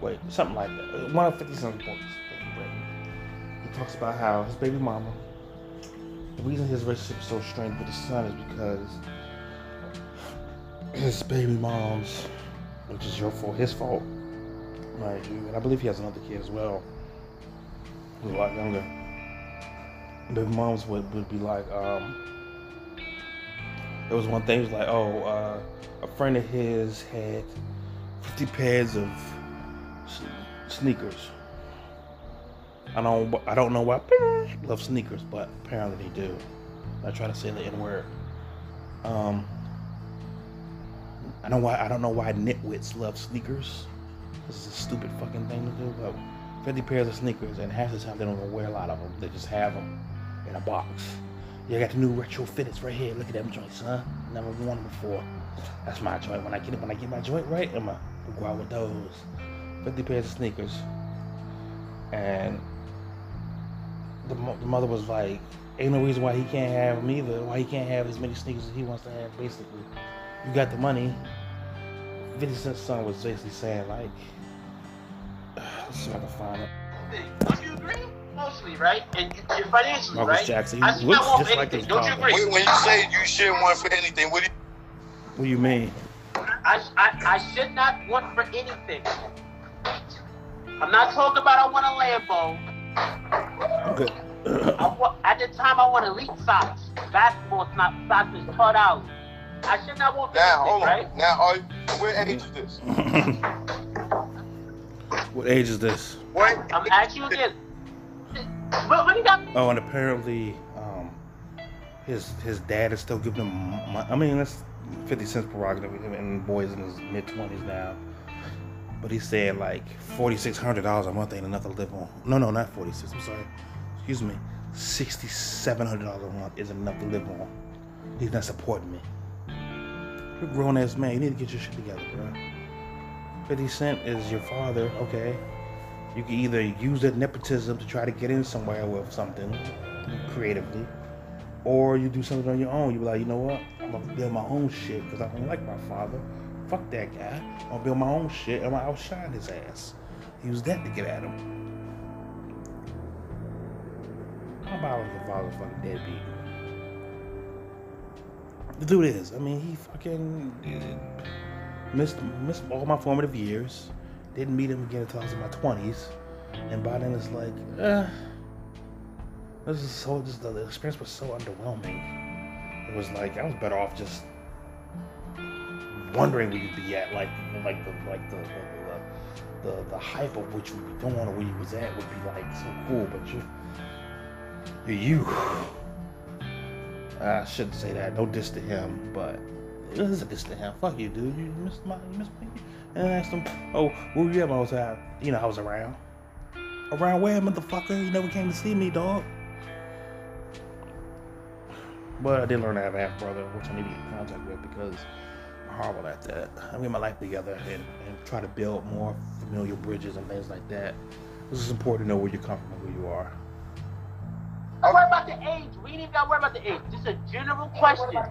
Wait, something like that. One of 50 Cent's books. He talks about how his baby mama, the reason his relationship is so strained with his son is because his baby mom's, which is your fault, his fault, like, and I believe he has another kid as well was a lot younger. The moms would, would be like, um, there was one thing, it was like, oh, uh, a friend of his had 50 pairs of sneakers. I don't, I don't know why love sneakers, but apparently they do. I try to say the N word. Um, I know why. I don't know why nitwits love sneakers. This is a stupid fucking thing to do, but 50 pairs of sneakers, and half the time they don't even wear a lot of them. They just have them in a box. You got the new retro fitteds right here. Look at them joints, huh? Never worn them before. That's my joint. When I get it, when I get my joint right, I'm gonna go out with those. 50 pairs of sneakers. And the, the mother was like, ain't no reason why he can't have them either. Why he can't have as many sneakers as he wants to have, basically. You got the money. 50 Cent's son was basically saying, like, Let's see if I can find it. Don't you agree? Mostly, right? And you're financially, Marcus right? Jackson. I He should looks not want just like anything. his Don't you agree? When, when you say you shouldn't want for anything, what do you What do you mean? I, I, I should not want for anything. I'm not talking about I want a Lambo. Okay. I want, at the time, I want elite socks. Basketball socks, socks is taught out. I should not want for now? anything, Hold on. right? Now, are you, what age is this? [LAUGHS] what age is this? What? I'm asking you again. What, what do you got? Oh, and apparently, um, his his dad is still giving him money. I mean, that's 50 cents prerogative, and the boy's in his mid 20s now. But he's saying like $4,600 a month ain't enough to live on. No, no, not 46. I'm sorry. Excuse me. $6,700 a month isn't enough to live on. He's not supporting me. You're a grown ass man. You need to get your shit together, bro. 50 Cent is your father, okay? You can either use that nepotism to try to get in somewhere with something creatively, or you do something on your own. You be like, you know what? I'm gonna build my own shit because I don't like my father. Fuck that guy. I'm gonna build my own shit I'm gonna outshine his ass. Use that to get at him. How about if the father's fucking deadbeat? The dude is. I mean, he fucking missed missed all my formative years. Didn't meet him again until I was in my twenties, and by then it's like, uh, this is so. Just the, experience was so underwhelming. It was like I was better off just wondering where you'd be at, like like the like the the, the, the, the hype of what you would be doing or where you was at would be like so cool, but you you. I shouldn't say that. No diss to him, but it is a diss to him. Fuck you, dude. You missed my, you missed me. And I asked him, "Oh, where were you at most time?" You know, I was around. Around where, motherfucker? You never came to see me, dog. But I did learn to have a half brother, which I need to get in contact with because I'm horrible at that. I get my life together and, and try to build more familial bridges and things like that. This is important to know where you come from and who you are. Don't worry about the age. We ain't even got to worry about the age. Just a general question.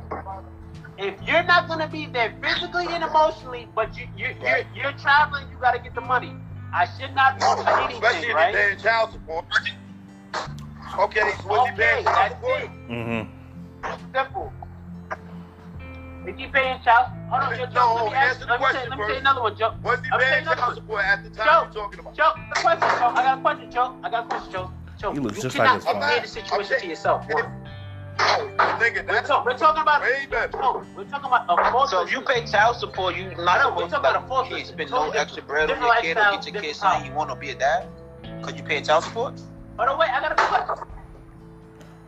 If you're not gonna be there physically and emotionally, but you you you're, you're traveling, you gotta get the money. I should not be vote for Especially anything, if you're right? paying child support. Okay, so was he Okay, paying child that's support? it. Mm-hmm. Simple. If you paying child, hold on, Joe. No, Joe, let me answer ask, the let me say, let me say another one, Joe. Was he Let me say paying child support at the time Joe, you're talking about? Joe, the question, Joe. I got a question, Joe. I got a question, Joe. Joe, He looks you just cannot like his father. compare the situation to yourself. One. Oh, nigga, We're, that's talk, we're talking about. way better. No, we're talking about a false. So if you pay child support, you not know, we're supposed talking to about a let false your kid spend Totally no extra bread on your kid or get your kid different something you want to be a dad? Cause you pay child support? Hold on, wait. I got a question.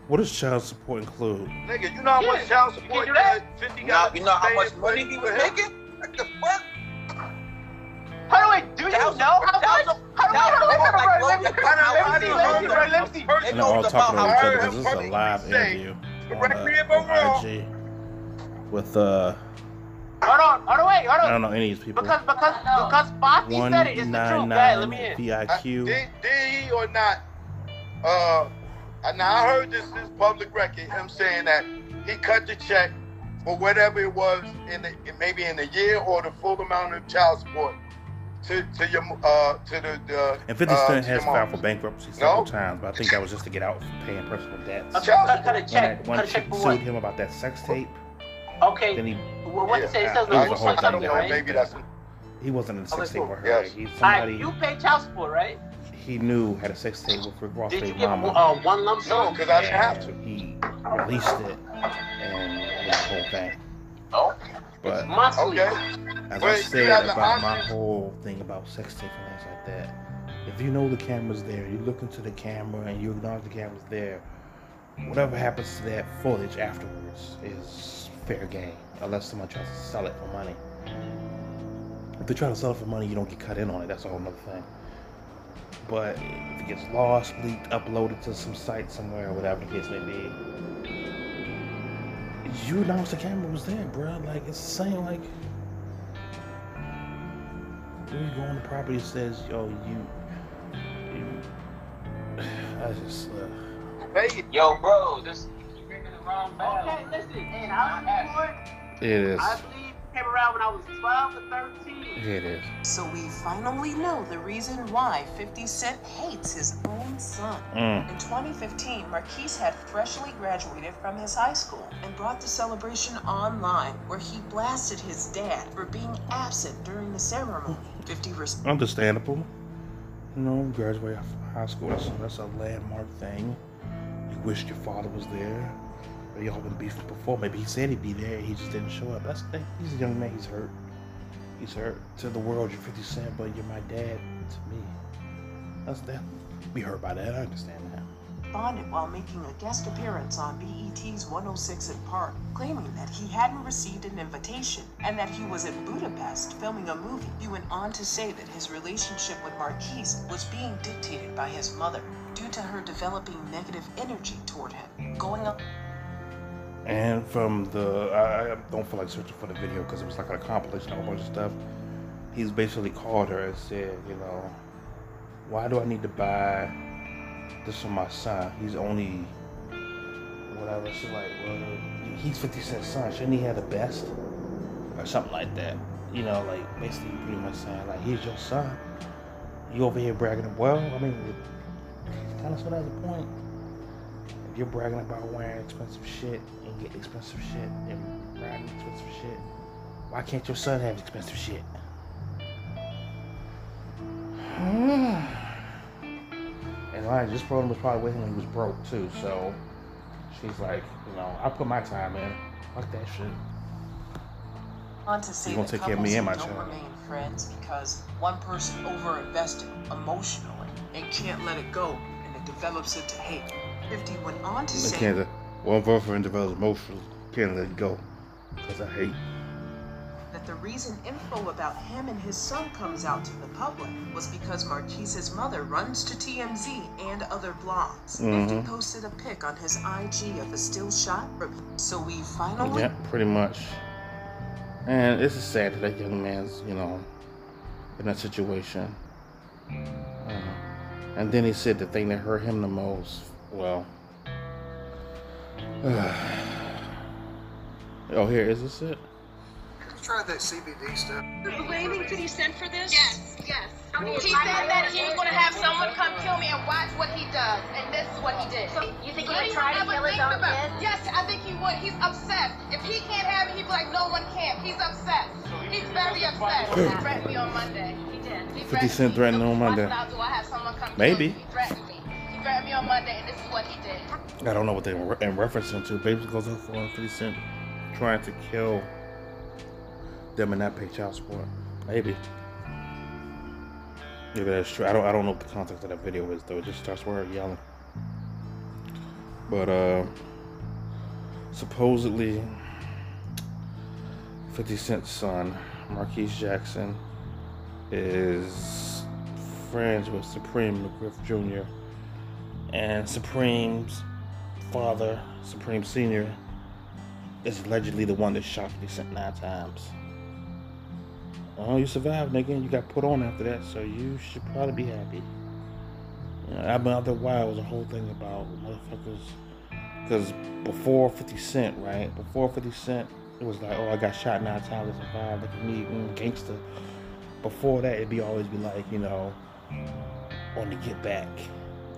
What does child support include? Nigga, you know how much Yeah, child you support can do that. that 50 You know, you know how much money he was making? What the fuck? Hold on, wait. Do you Child know I know, let me I see, know, let me I see, know. right, let me see. First It all talking about over each other because this is a live interview on, Correct me if uh, I'm on IG with uh Hold on, hold on, wait, hold on. I don't know any of these people. Because because because Foxy One said it. It's the nine truth. Guy, let me in. I- VIQ. Did, did he or not? Uh, now I heard this is public record. Him saying that he cut the check for whatever it was in the maybe in a year or the full amount of child support to to your uh to the the. And 50 uh, Cent has filed for bankruptcy several No. times, but I think that was just to get out for paying personal debts. Okay, Child cut, cut a check. that, when Cut a check sued what? him about that sex tape, Okay. then he Well, what Yeah, it say? It says it was no a whole something, thing. right? Maybe that's he wasn't in the sex Okay, tape cool. with her. Yes. He's Alright, somebody you pay child support, right? he knew had a sex tape with Rick Ross' Did you baby give mama. uh, one lump sum? because I didn't have to. he released it and it the whole thing. But Monthly. Okay. as Wait, I said about my whole thing about sex tape and things like that, if you know the camera's there, you look into the camera and you acknowledge the camera's there, whatever happens to that footage afterwards is fair game, unless someone tries to sell it for money. If they try to sell it for money, you don't get cut in on it. That's a whole other thing. But if it gets lost, leaked, uploaded to some site somewhere, whatever the case may be, you announced the camera was there, bro. Like it's the same. Like when you go on the property, it says, "Yo, you, you." [SIGHS] I just. Uh, Pay it. Yo, bro, this you bringing the wrong bag. Okay, listen. Child support, it is. I believe came around when I was 12 or 13. It is. So we finally know the reason why 50 Cent hates his own son. Mm. In 2015, Marquise had freshly graduated from his high school and brought the celebration online, where he blasted his dad for being absent during the ceremony. 50 res- Understandable. You know, graduate from high school. That's, that's a landmark thing. You wished your father was there. Y'all been beefing before. Maybe he said he'd be there. He just didn't show up. That's thing. He's a young man. He's hurt. He's hurt. To the world, you're 50 Cent, but you're my dad to me. That's that. Be hurt by that. I understand that. bonded while making a guest appearance on BET's 106 & Park, claiming that he hadn't received an invitation and that he was in Budapest filming a movie. He went on to say that his relationship with Marquise was being dictated by his mother due to her developing negative energy toward him. Going up And from the, I, I don't feel like searching for the video because it was like a compilation of a bunch of stuff. He's basically called her and said, you know, why do I need to buy this for my son? He's only whatever. She's like, well, he's 50 Cent's son. Shouldn't he have the best? Or something like that. You know, like basically pretty much saying, like, he's your son. You over here bragging, well, I mean, kind of sort of has a point. If you're bragging about wearing expensive shit getting expensive shit and riding expensive shit, why can't your son have expensive shit? [SIGHS] and like this program was probably with him when he was broke too, so she's like, you know, I put my time in. Fuck that shit. on to say gonna take care of me and my don't child. remain friends because one person overinvested emotionally and can't let it go and it develops into hate. 50 went on to say. One boyfriend develops emotional. Can't let go. Cause I hate. that the reason info about him and his son comes out to the public was because Marquise's mother runs to TMZ and other blogs. Mhm. 50 posted a pic on his IG of a still shot from him. So we finally Yeah, pretty much. And it's sad that that young man's, you know, in that situation. Uh, and then he said the thing that hurt him the most. Well, [SIGHS] oh, here is this it? Try that CBD stuff. You're blaming 50 Cent for this? Yes, yes. He said that he was going to have someone come kill me and watch what he does, and this is what he did. So you think he would try to kill his own about- kid? Yes, I think he would. He's upset. If he can't have it, he'd be like, no one can. He's upset. He's very upset. He threatened me on Monday. He did. He 50 Cent me. threatened on Monday. what I'll do. I have someone come Maybe. Threatened me. On Monday, and this is what he did. I don't know what they're in referencing to. Baby goes up for 50 Cent trying to kill them and not pay child support. Maybe. Maybe that's true. I don't I don't know what the context of that video is though. It just starts her yelling. But uh supposedly 50 Cent's son, Marquise Jackson, is friends with Supreme McGriff Jr. and Supreme's father, Supreme Senior, is allegedly the one that shot 50 Cent nine times. Oh, you survived, nigga. and You got put on after that, so you should probably be happy. You know, I mean, after a while, it was a whole thing about motherfuckers. Because before 50 Cent, right? Before 50 Cent, it was like, oh, I got shot nine times, I survived. Look at me, mm, gangster. Before that, it'd be always be like, you know, on the get back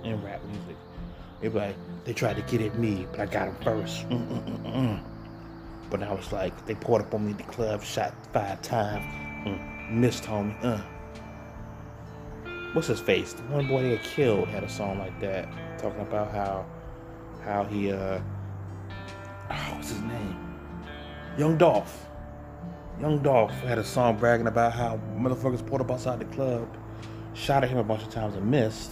in rap music. It'd be like, they tried to get at me, but I got them first. Mm, mm, mm, mm. But I was like, they poured up on me in the club, shot five times, mm, missed homie. Uh. What's his face? The one boy they had killed had a song like that, talking about how, how he, uh, oh, what's his name? Young Dolph. Young Dolph had a song bragging about how motherfuckers pulled up outside the club, shot at him a bunch of times and missed.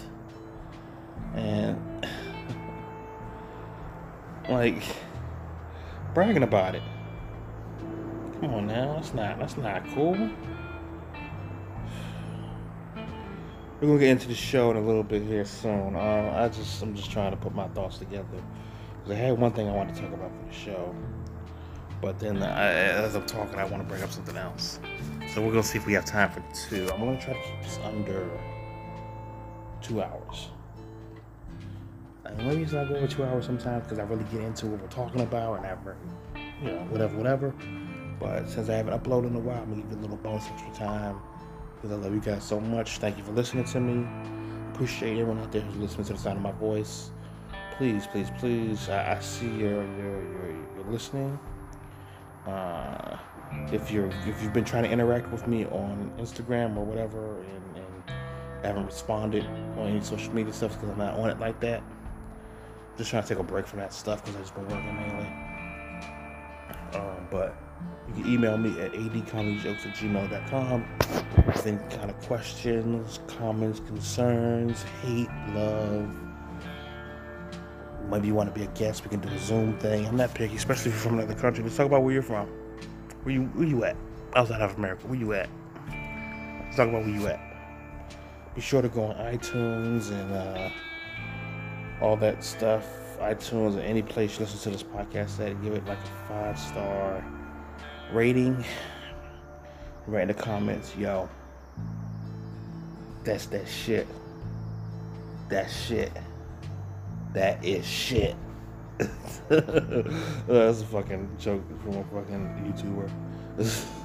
And like bragging about it. Come on now, that's not that's not cool. We're gonna get into the show in a little bit here soon. Uh, I just I'm just trying to put my thoughts together because I had one thing I wanted to talk about for the show, but then I, as I'm talking, I want to bring up something else. So we're gonna see if we have time for two. I'm gonna try to keep this under two hours. And maybe it's not go over two hours sometimes because I really get into what we're talking about and have, you know, whatever, whatever. But since I haven't uploaded in a while, I'm gonna give you a little bonus extra time because I love you guys so much. Thank you for listening to me. Appreciate everyone out there who's listening to the sound of my voice. Please, please, please. I, I see you're you're you're, you're listening. Uh, if you're if you've been trying to interact with me on Instagram or whatever and, and haven't responded on any social media stuff because I'm not on it like that. Just trying to take a break from that stuff because I've just been working mainly. Um, but you can email me at adcomedyjokes at gmail.com with any kind of questions, comments, concerns, hate, love. Maybe you want to be a guest, we can do a Zoom thing. I'm not picky, especially if you're from another country. Let's talk about where you're from. Where you where you at? Outside of America. Where you at? Let's talk about where you at. Be sure to go on iTunes and uh, all that stuff. iTunes or any place you listen to this podcast at, give it like a five star rating. Write in the comments, yo. That's that shit. That shit. That is shit. [LAUGHS] That's a fucking joke from a fucking YouTuber. [LAUGHS]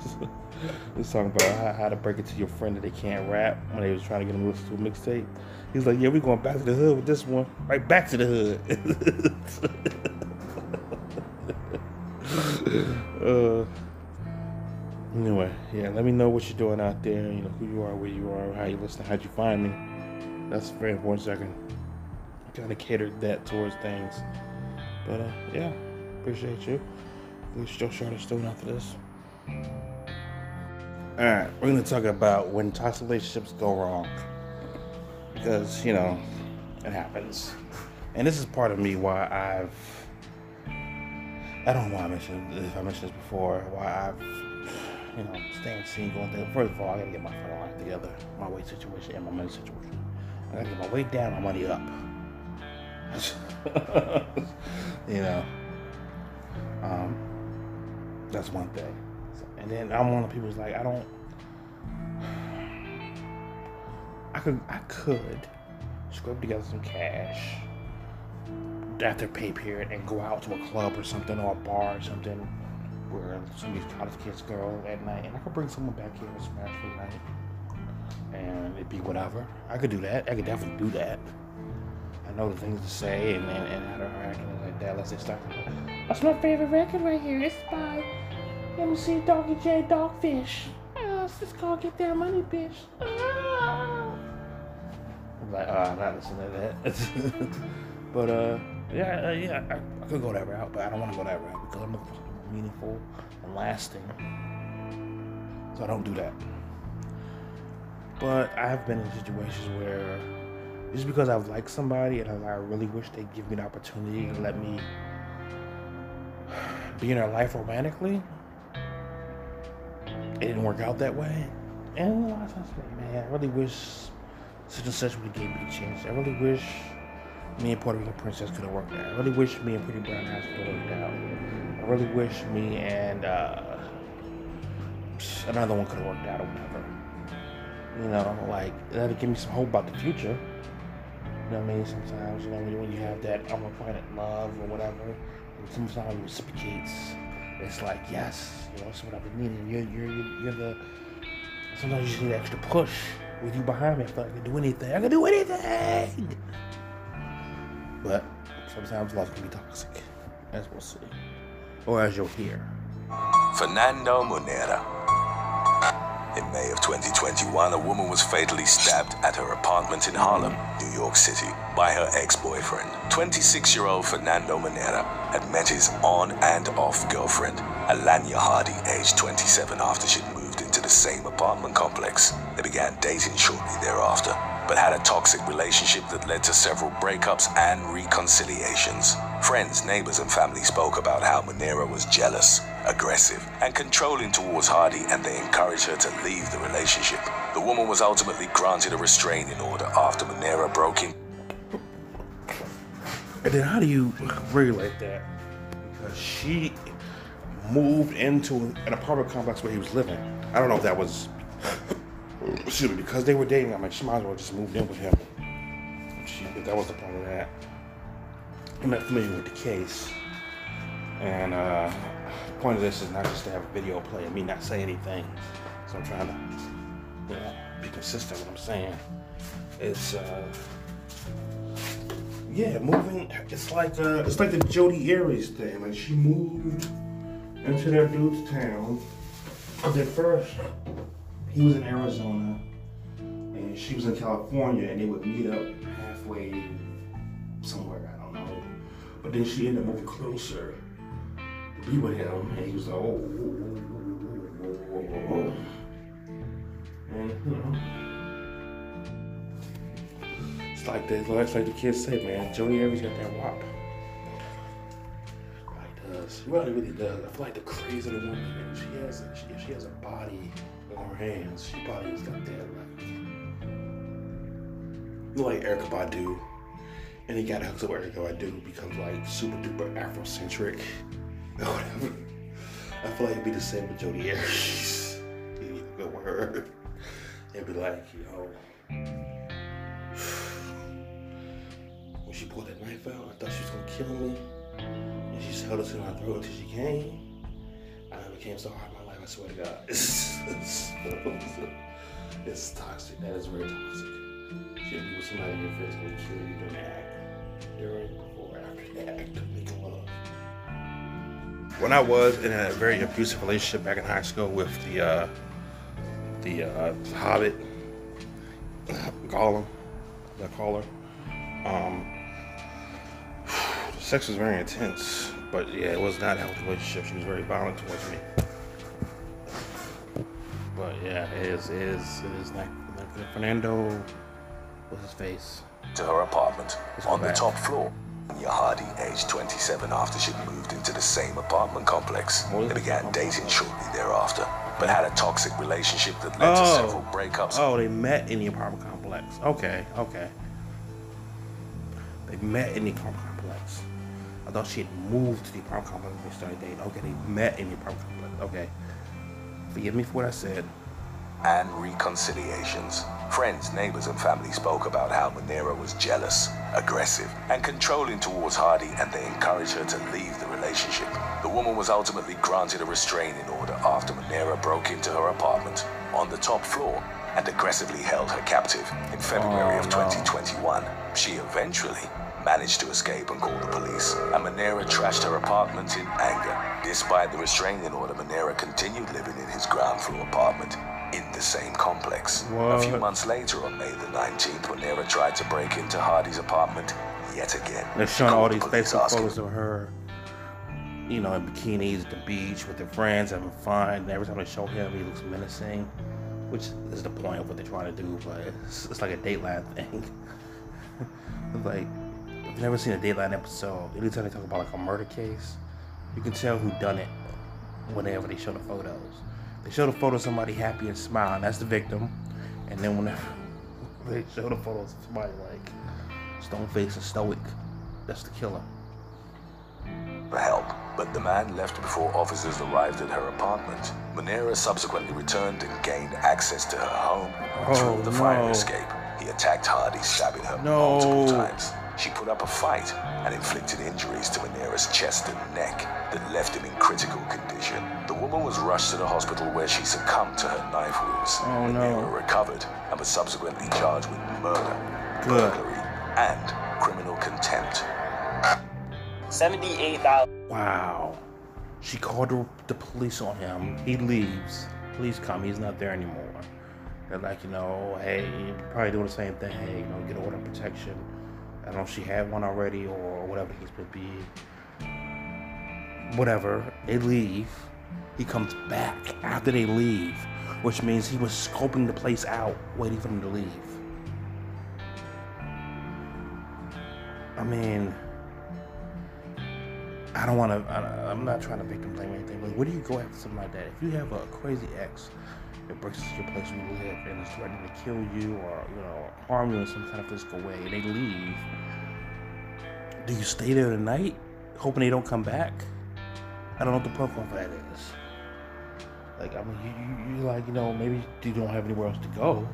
He's talking about how, to break it to your friend that they can't rap when they was trying to get him to a mixtape. He's like, yeah, we going back to the hood with this one. Right back to the hood. [LAUGHS] uh, anyway, yeah, let me know what you're doing out there. You know, who you are, where you are, how you listen, how'd you find me. That's very important so I can kind of cater that towards things. But uh, yeah, appreciate you. We're still short still after this. All right, we're gonna talk about when toxic relationships go wrong because you know it happens, and this is part of me why I've I don't know why I mentioned if I mentioned this before why I've you know staying single and things. First of all, I gotta get my life together, my weight situation and my money situation. I gotta get my weight down, my money up. [LAUGHS] you know, um, that's one thing. And then I'm one of the people who's like, I don't. I could, I could scrape together some cash, after pay period and go out to a club or something or a bar or something where some of these college kids go at night, and I could bring someone back here and smash for the night, and it'd be whatever. I could do that. I could definitely do that. I know the things to say and and, and how to react and like that. Let's say start. That's my favorite record right here. It's by let me see, Doggy J Dogfish. Oh, let's just go get that money, bitch. I'm like, oh, I'm not listening to that. but uh, yeah, uh, yeah, I, I could go that route, but I don't want to go that route because I'm looking for something meaningful and lasting. So I don't do that. But I have been in situations where just because I've liked somebody and I really wish they'd give me the opportunity to let me be in their life romantically, it didn't work out that way. And a lot of times, man, I really wish such and such would have gave me a chance. I really wish me and Puerto Rico Princess could have worked out. I really wish me and Pretty Brown Eyes could have worked out. I really wish me and uh, another one could have worked out or whatever. You know, like that'll give me some hope about the future. You know what I mean? Sometimes, you know, when you, have that unrequited love or whatever, and sometimes it reciprocates. It's like, yes, you know, that's what I've been needing. You're, you're, you're, the. Sometimes you just need an extra push with you behind me. I feel like I can do anything. I can do anything. But sometimes love can be toxic, as we'll see, or as you'll hear. Fernando Monera. In May of 2021, a woman was fatally stabbed at her apartment in Harlem, New York City, by her ex-boyfriend. 26-year-old Fernando Monera had met his on and off girlfriend, Alanya Hardy, aged 27, after she'd moved into the same apartment complex. They began dating shortly thereafter, but had a toxic relationship that led to several breakups and reconciliations. Friends, neighbors, and family spoke about how Monera was jealous, aggressive, and controlling towards Hardy, and they encouraged her to leave the relationship. The woman was ultimately granted a restraining order after Monera broke in. And then how do you regulate that? Because she moved into an apartment complex where he was living. I don't know if that was excuse me, because they were dating. I mean, she might as well just moved in with him. She, that was the point of that. I'm not familiar with the case, and uh, the point of this is not just to have a video play and me not say anything. So I'm trying to you know, be consistent with what I'm saying. It's uh, yeah, moving. It's like uh, it's like the Jodi Arias thing. Like she moved into that dude's town. Cause at first he was in Arizona and she was in California, and they would meet up halfway somewhere. I don't know. But then she ended up moving closer to be with him, and he was like, oh. And, you know, it's like the, it's like the kids say, man. Jodi Arias got that wop. Really does. Really, really does. I feel like the crazy woman, man. She has, she, she has a body her hands, she probably has got that like, you know, Erykah Badu, and he got hooked up with Erykah Badu becomes like super duper Afrocentric or whatever. I feel like it'd be the same with Jodi Arias. You go with her, it'd be like, yo. When she pulled that knife out, I thought she was gonna kill me. And she just held it to my throat until she came. And it became so hard I swear to God. [LAUGHS] It's, it's, it's toxic. That is very toxic. With somebody in your face gonna kill you during the act. During, before, after the act making love. When I was in a very abusive relationship back in high school with the uh, the uh, Hobbit, [CLEARS THROAT] Gollum, the caller, um, [SIGHS] sex was very intense, but yeah, it was not a healthy relationship. She was very violent towards me. But yeah, it is, it is, it is good. Fernando, what's his face? to her apartment It's on the top floor. Anya Hardy, aged 27, after she'd moved into the same apartment complex. What They began dating shortly thereafter, but had a toxic relationship that led to Oh. several breakups. Oh, they met in the apartment complex. Okay, okay. They met in the apartment complex. I thought she had moved to the apartment complex when they started dating. Okay, they met in the apartment complex. Okay. Forgive me for what I said. and reconciliations. Friends, neighbors, and family spoke about how Manera was jealous, aggressive, and controlling towards Hardy, and they encouraged her to leave the relationship. The woman was ultimately granted a restraining order after Manera broke into her apartment on the top floor and aggressively held her captive in February Oh, of no. 2021. She eventually managed to escape and call the police, and Manera trashed her apartment in anger. Despite the restraining order, Manera continued living in his ground floor apartment in the same complex. A few months later, on May the 19th, Manera tried to break into Hardy's apartment yet again. They're showing all these Facebook photos of her, you know, in bikinis at the beach with her friends having fun. And every time they show him, he looks menacing, which is the point of what they're trying to do. But it's, it's like a Dateline thing. [LAUGHS] Like, never seen a Dateline episode, anytime they talk about like a murder case, you can tell who done it whenever they show the photos. They show the photo of somebody happy and smiling, that's the victim. And then whenever [LAUGHS] they show the photos of somebody like stone faced and stoic, that's the killer. for help, but the man left before officers arrived at her apartment. Manera subsequently returned and gained access to her home Oh, through the fire escape. He attacked Hardy, stabbing her No. multiple times. She put up a fight and inflicted injuries to Manera's chest and neck that left him in critical condition. The woman was rushed to the hospital where she succumbed to her knife wounds. Oh, no. Manera recovered and was subsequently charged with murder, burglary, and criminal contempt. Seventy-eight thousand. Wow. She called the, the police on him. He leaves. Police come. He's not there anymore. They're like, you know, hey, probably doing the same thing. Hey, you know, get order of protection. I don't know if she had one already or whatever the case may be. Whatever. They leave. He comes back after they leave, which means he was scoping the place out, waiting for them to leave. I mean, I don't want to. I'm not trying to victim blame anything, but where do you go after something like that? If you have a crazy ex that breaks into your place where you live and is threatening to kill you or you know harm you in some kind of physical way, and they leave, do you stay there tonight, hoping they don't come back? I don't know what the protocol for that is. Like, I mean, you, you, you like, you know, maybe you don't have anywhere else to go.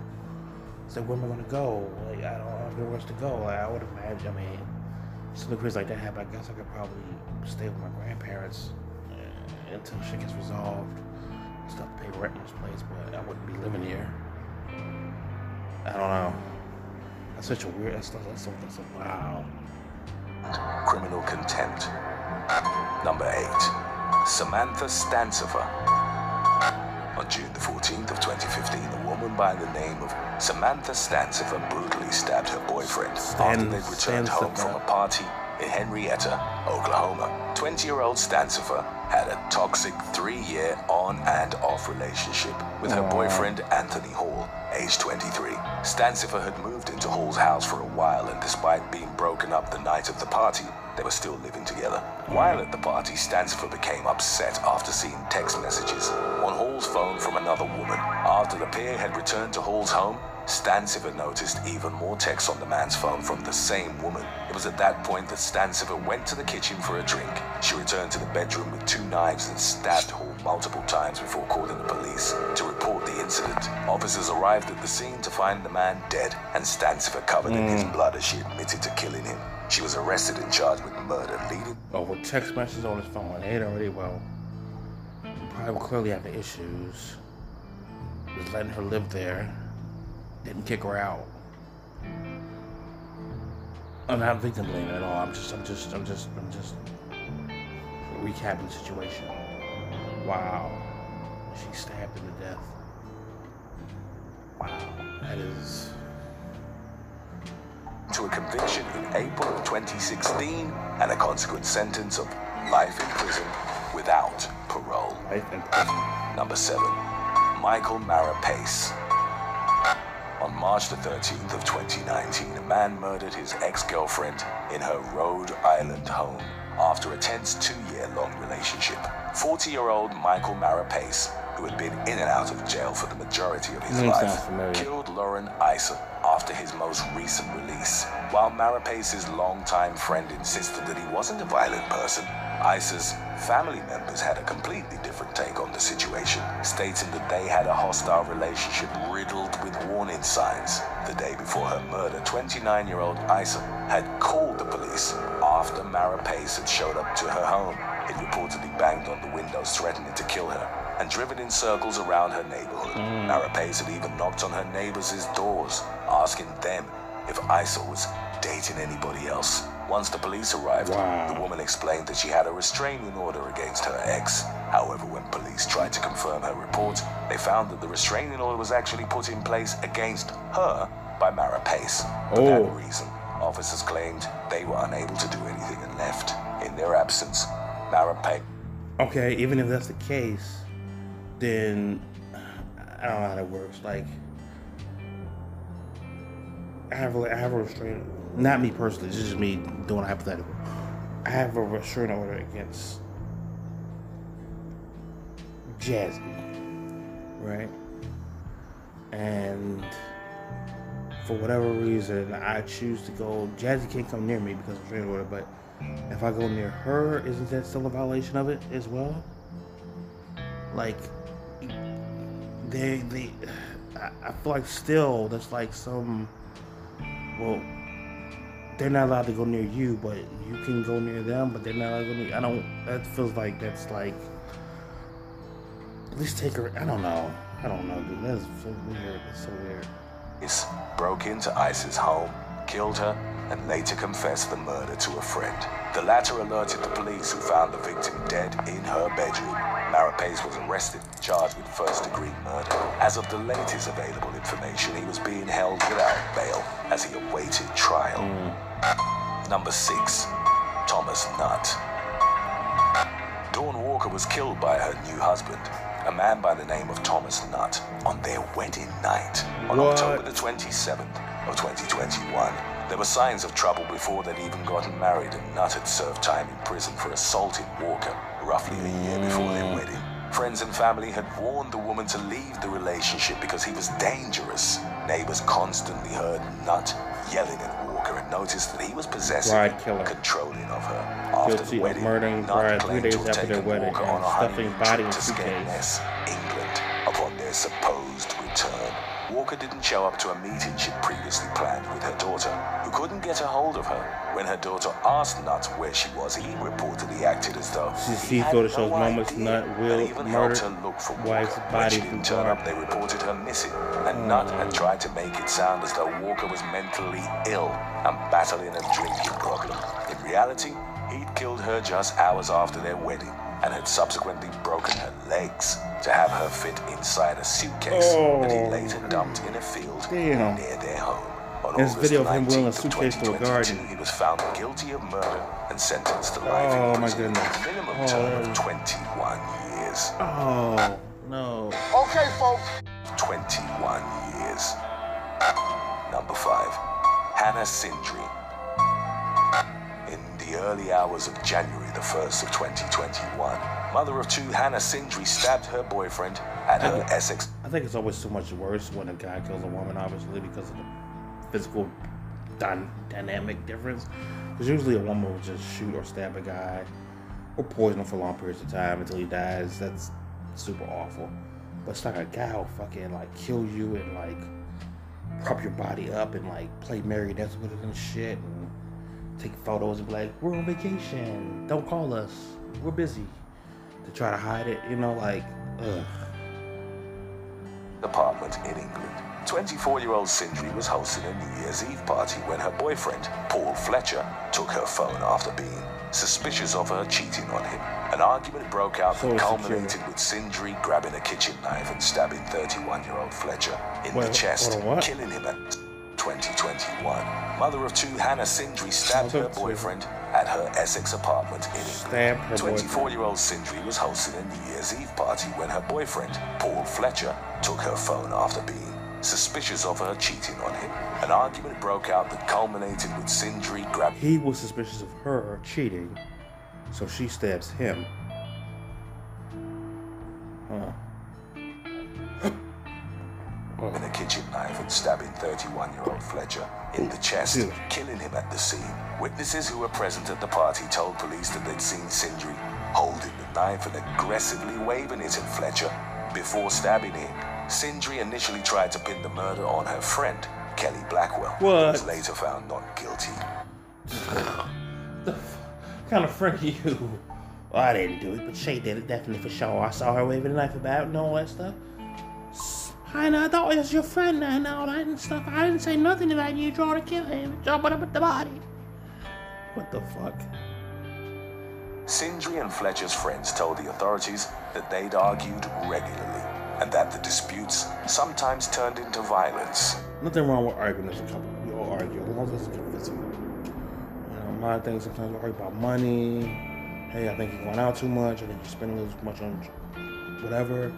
It's like, where am I gonna go? Like, I don't have anywhere else to go. Like, I would imagine. I mean, something crazy like that happened. I guess I could probably stay with my grandparents uh, until shit gets resolved. Have to pay rent in this place, but I wouldn't be living here. I don't know. That's such a weird. That's that's, that's, that's a wow. criminal contempt. Number 8. Samantha Stancifer. On June the 14th of 2015, a woman by the name of Samantha Stancifer brutally stabbed her boyfriend after they'd returned home from a party in Henrietta, Oklahoma. 20-year-old Stancifer had a toxic three-year on and off relationship with her boyfriend Anthony Hall, age 23. Stancifer had moved into Hall's house for a while, and despite being broken up the night of the party, they were still living together. While at the party, Stancifer became upset after seeing text messages on Hall's phone from another woman. After the pair had returned to Hall's home, Stancifer noticed even more texts on the man's phone from the same woman. It was at that point that Stancifer went to the kitchen for a drink. She returned to the bedroom with two knives and stabbed Hall multiple times before calling the police to report the incident. Officers arrived at the scene to find the man dead and Stancifer covered in his hmm. blood as she admitted to killing him. She was arrested and charged with murder, leading Oh, with text messages on his phone, they already well. Probably clearly have the issues. Just letting her live there. Didn't kick her out. I'm not victim blaming at all. I'm just, I'm just, I'm just, I'm just recapping the situation. Wow. She stabbed him to death. Wow. That is. to a conviction in April of 2016 and a consequent sentence of life in prison without parole. Life in prison. Number 7. Michael Marapace. On March the 13th of 2019, a man murdered his ex-girlfriend in her Rhode Island home after a tense two-year-long relationship. 40-year-old Michael Marapace, who had been in and out of jail for the majority of his life, killed Lauren Iser after his most recent release. While Marapace's longtime friend insisted that he wasn't a violent person, Isa's family members had a completely different take on the situation, stating that they had a hostile relationship riddled with warning signs. The day before her murder, 29 year old Isa had called the police after Marapace had showed up to her home. It reportedly banged on the windows, threatening to kill her, and driven in circles around her neighborhood. Hmm. Marapace had even knocked on her neighbors' doors, asking them if Isa was dating anybody else. Once the police arrived, Wow. the woman explained that she had a restraining order against her ex. However, when police tried to confirm her report, they found that the restraining order was actually put in place against her by Marapace. For Oh. that reason, officers claimed they were unable to do anything and left. In their absence, Marapace Okay, even if that's the case, then I don't know how that works. Like, I have a, I have a restraining, not me personally, this is just me doing a hypothetical. I have a restraining order against Jazzy, right? And for whatever reason, I choose to go. Jazzy can't come near me because of restraining order, but if I go near her, isn't that still a violation of it as well? Like, they, they, I, I feel like still there's like some, well, they're not allowed to go near you, but you can go near them, but they're not allowed to go near. I don't. That feels like that's like. At least take her. I don't know. I don't know, dude. That's so weird. It's so weird. Police broke into Ice's home, killed her, and later confessed the murder to a friend. The latter alerted the police, who found the victim dead in her bedroom. Marapace was arrested, charged with first-degree murder. As of the latest available information, he was being held without bail as he awaited trial. Number six, Thomas Nutt. Dawn Walker was killed by her new husband, a man by the name of Thomas Nutt, on their wedding night on What? October the 27th of 2021. There were signs of trouble before they'd even gotten married, and Nutt had served time in prison for assaulting Walker roughly a year before their wedding. Friends and family had warned the woman to leave the relationship because he was dangerous. Neighbors constantly heard Nutt yelling at Walker and noticed that he was possessive and controlling of her. After Guilty the of wedding, murdering Nutt three days after their wedding Walker and stuffing body in suitcase. England. Upon their supposed return, Walker didn't show up to a meeting she'd previously planned with her daughter, who couldn't get a hold of her. When her daughter asked Nutt where she was, he reportedly acted as though See- he see had photo shows no moments Nutt will even murder helped her look for wife's Walker. When she didn't turn up, they reported her missing, and Nutt had tried to make it sound as though Walker was mentally ill and battling a drinking problem. In reality, he'd killed her just hours after their wedding and had subsequently broken her legs to have her fit inside a suitcase that he Oh. later dumped in a field Damn. near their home. On There's August video of him wheeling a suitcase to a garden. He was found guilty of murder and sentenced to life Oh, in prison with goodness. a minimum Oh, term of 21 years. Oh no. Okay, folks. 21 years. Number 5. Hannah Sindri. The early hours of January the 1st of 2021, mother of two Hannah Sindri stabbed her boyfriend at her Essex I think it's always so much worse when a guy kills a woman, obviously, because of the physical dy- dynamic difference. Because usually a woman will just shoot or stab a guy or poison him for long periods of time until he dies. That's super awful. But it's like a guy will fucking like kill you and like prop your body up and like play marionettes with it and shit and take photos and be like, we're on vacation. Don't call us. We're busy. To try to hide it, you know, like, ugh. apartment in England. 24 year old Sindri was hosting a New Year's Eve party when her boyfriend, Paul Fletcher, took her phone after being suspicious of her cheating on him. An argument broke out So that culminated with Sindri grabbing a kitchen knife and stabbing 31 year old Fletcher in the chest, killing him at 2021. Mother of two Hannah Sindri stabbed Mother her two. boyfriend at her Essex apartment in England. Stabbed her boyfriend. 24 year old Sindri was hosting a New Year's Eve party when her boyfriend, Paul Fletcher, took her phone after being suspicious of her cheating on him. An argument broke out that culminated with Sindri grabbing He was suspicious of her cheating, so she stabs him. In a kitchen knife and stabbing 31 year old Fletcher in the chest, Dude. killing him at the scene. Witnesses who were present at the party told police that they'd seen Sindri holding the knife and aggressively waving it at Fletcher before stabbing him. Sindri initially tried to pin the murder on her friend, Kelly Blackwell, who What? was later found not guilty. the [SIGHS] f- kind of friend you? Well, I didn't do it, but Shay did it definitely for sure. I saw her waving the knife about and all that stuff. S- I know, I thought it was your friend and all that and stuff. I didn't say nothing that You trying to kill him, jumping up at the body. What the fuck? Sindri and Fletcher's friends told the authorities that they'd argued regularly and that the disputes sometimes turned into violence. Nothing wrong with arguing as a couple. We all argue as long as it's physical. You know, my thing sometimes we argue about money. Hey, I think you're going out too much. I think you're spending too much on whatever.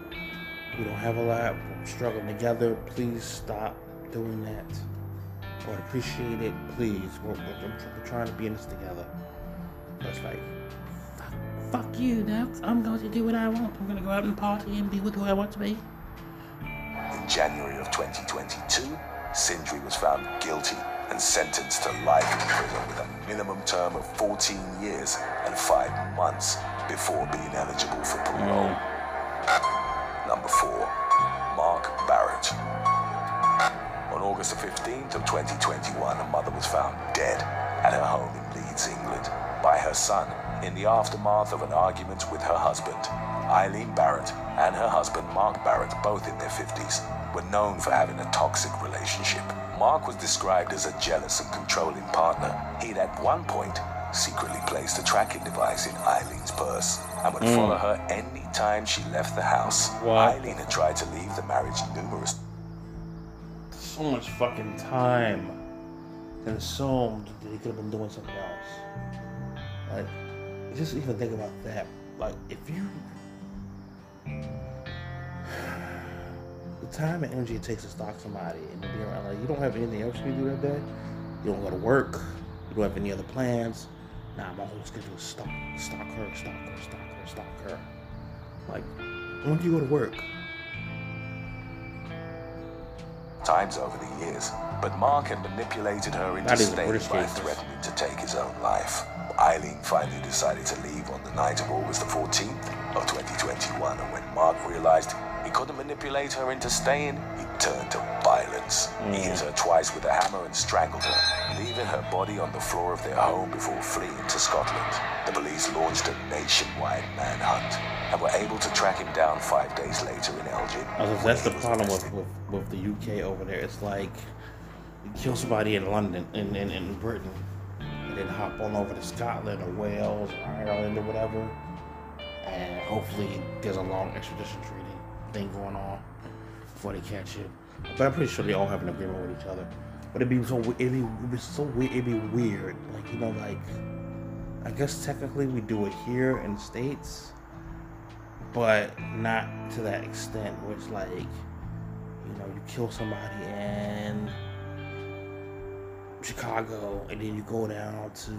We don't have a lot. We're struggling together. Please stop doing that. I would appreciate it. Please. We're, we're, we're trying to be in this together. But it's like, fuck, fuck you, now. I'm going to do what I want. I'm going to go out and party and be with who I want to be. In January of 2022, Sindri was found guilty and sentenced to life in prison with a minimum term of 14 years and 5 months before being eligible for parole. Number 4. Mark Barrett. On August the 15th of 2021, a mother was found dead at her home in Leeds, England, by her son in the aftermath of an argument with her husband. Eileen Barrett and her husband Mark Barrett, both in their 50s, were known for having a toxic relationship. Mark was described as a jealous and controlling partner. He'd at one point secretly placed a tracking device in Eileen's purse and would hmm. follow her any time she left the house. What? Eileen had tried to leave the marriage numerous so much fucking time consumed that he could have been doing something else. Like, just even think about that. Like, if you. [SIGHS] The time and energy it takes to stalk somebody and to be around, like, you don't have anything else you do that day. You don't go to work. You don't have any other plans. Nah, my whole schedule is stalk, stalk her, stalk her, stalk her, stalk her. Like, when do you go to work? times over the years, but Mark had manipulated her into That is a staying by threatening to take his own life. Eileen finally decided to leave on the night of August the 14th of 2021, and when Mark realized he couldn't manipulate her into staying, he turned to violence. He hmm. hit her twice with a hammer and strangled her, leaving her body on the floor of their home before fleeing to Scotland. The police launched a nationwide manhunt and were able to track him down five days later in Elgin. Was- that's the where he was problem with, with, with the UK over there. It's like you kill somebody in London, in, in, in Britain, and then hop on over to Scotland or Wales or Ireland or whatever, and hopefully there's a long extradition treaty thing going on before they catch you. But I'm pretty sure they all have an agreement with each other. But it'd be so it'd be, it'd be so weird. It'd be weird, like you know, like I guess technically we do it here in the states but not to that extent where it's like you know you kill somebody in chicago and then you go down to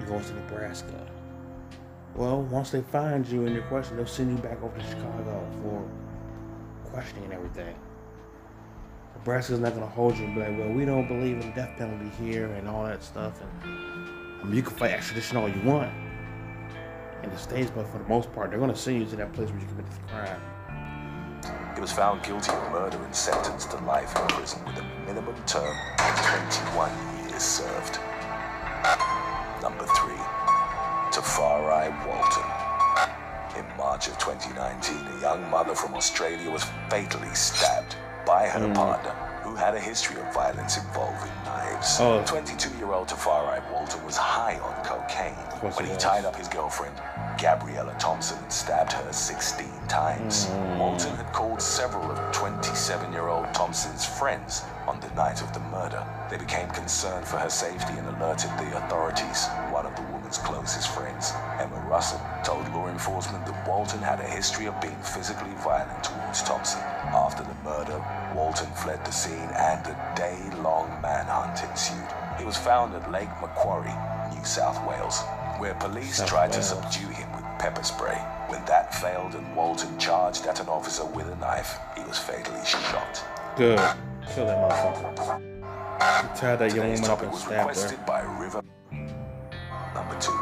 you go to nebraska well once they find you and your question they'll send you back over to chicago for questioning and everything nebraska's not going to hold you and be like well we don't believe in death penalty here and all that stuff and I mean, you can fight extradition all you want in the states, but for the most part, they're going to send you to that place where you committed the crime. He was found guilty of murder and sentenced to life in prison with a minimum term of 21 years served. Number 3. Tafari Walton. In March of 2019, a young mother from Australia was fatally stabbed by her partner, who had a history of violence involving knives. Oh. 22-year-old Tafari Walton was high on cocaine when he was. tied up his girlfriend, Gabriella Thompson, and stabbed her 16 times. Walton had called several of 27-year-old Thompson's friends on the night of the murder. They became concerned for her safety and alerted the authorities. One of the woman's closest friends, Emma Russell, told law enforcement that Walton had a history of being physically violent towards Thompson. After the murder, Walton fled the scene and a day-long manhunt ensued. He was found at Lake Macquarie, New South Wales, where police South tried Wales. to subdue him with pepper spray. When that failed and Walton charged at an officer with a knife, he was fatally shot. Good. Kill that motherfucker. Tied that young woman up and stabbed her. Requested by Number two,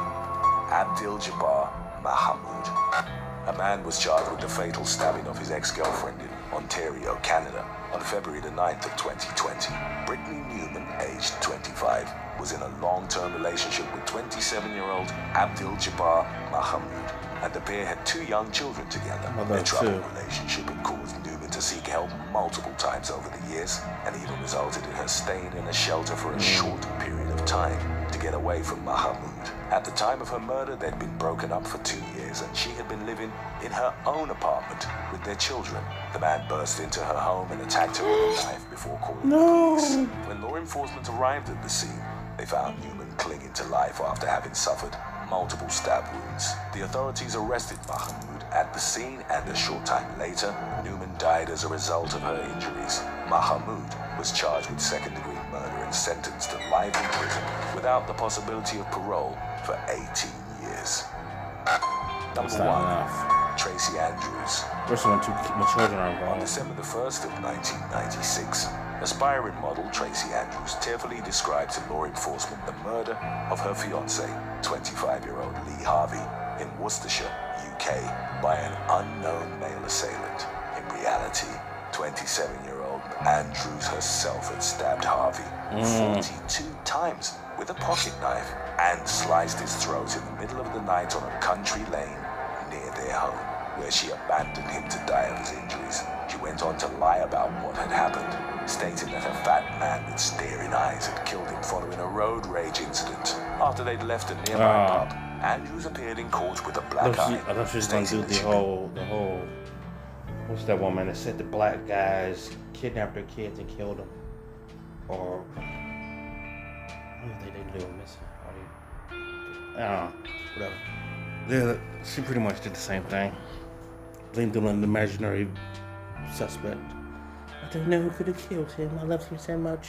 Abdil Jabbar Mahamud. A man was charged with the fatal stabbing of his ex-girlfriend in Ontario, Canada, on February the 9th of 2020. Brittany Newman, aged 25, was in a long-term relationship with 27-year-old Abdil Jabbar Mahamud, and the pair had two young children together. Their troubled two. relationship had caused Newman to seek help multiple times over the years, and even resulted in her staying in a shelter for a mm. short period of time to get away from Mahamud. At the time of her murder, they'd been broken up for two years, and she had been living in her own apartment with their children. The man burst into her home and attacked her with a knife before calling No. the police. When law enforcement arrived at the scene, they found Newman clinging to life after having suffered multiple stab wounds. The authorities arrested Mahmoud at the scene, and a short time later, Newman died as a result of her injuries. Mahmoud was charged with second degree and sentenced to life in prison without the possibility of parole for 18 years. Number one, enough. Tracy Andrews. First one, two my children are On involved. December the 1st of 1996, aspiring model Tracy Andrews tearfully described to law enforcement the murder of her fiance, 25-year-old Lee Harvey, in Worcestershire, UK, by an unknown male assailant. In reality, 27-year-old Andrews herself had stabbed Harvey 42 times with a pocket knife and sliced his throat in the middle of the night on a country lane near their home, where she abandoned him to die of his injuries. She went on to lie about what had happened, stating that a fat man with staring eyes had killed him following a road rage incident. After they'd left a nearby Ah. pub, Andrews appeared in court with a black eye. I thought she was gonna do the whole, the whole. What's that woman that said the black guys kidnapped their kids and killed them? Or. I don't think they do missing. I don't know. Whatever. Yeah, she pretty much did the same thing. Blamed them on the imaginary suspect. I don't know who could have killed him. I loved him so much.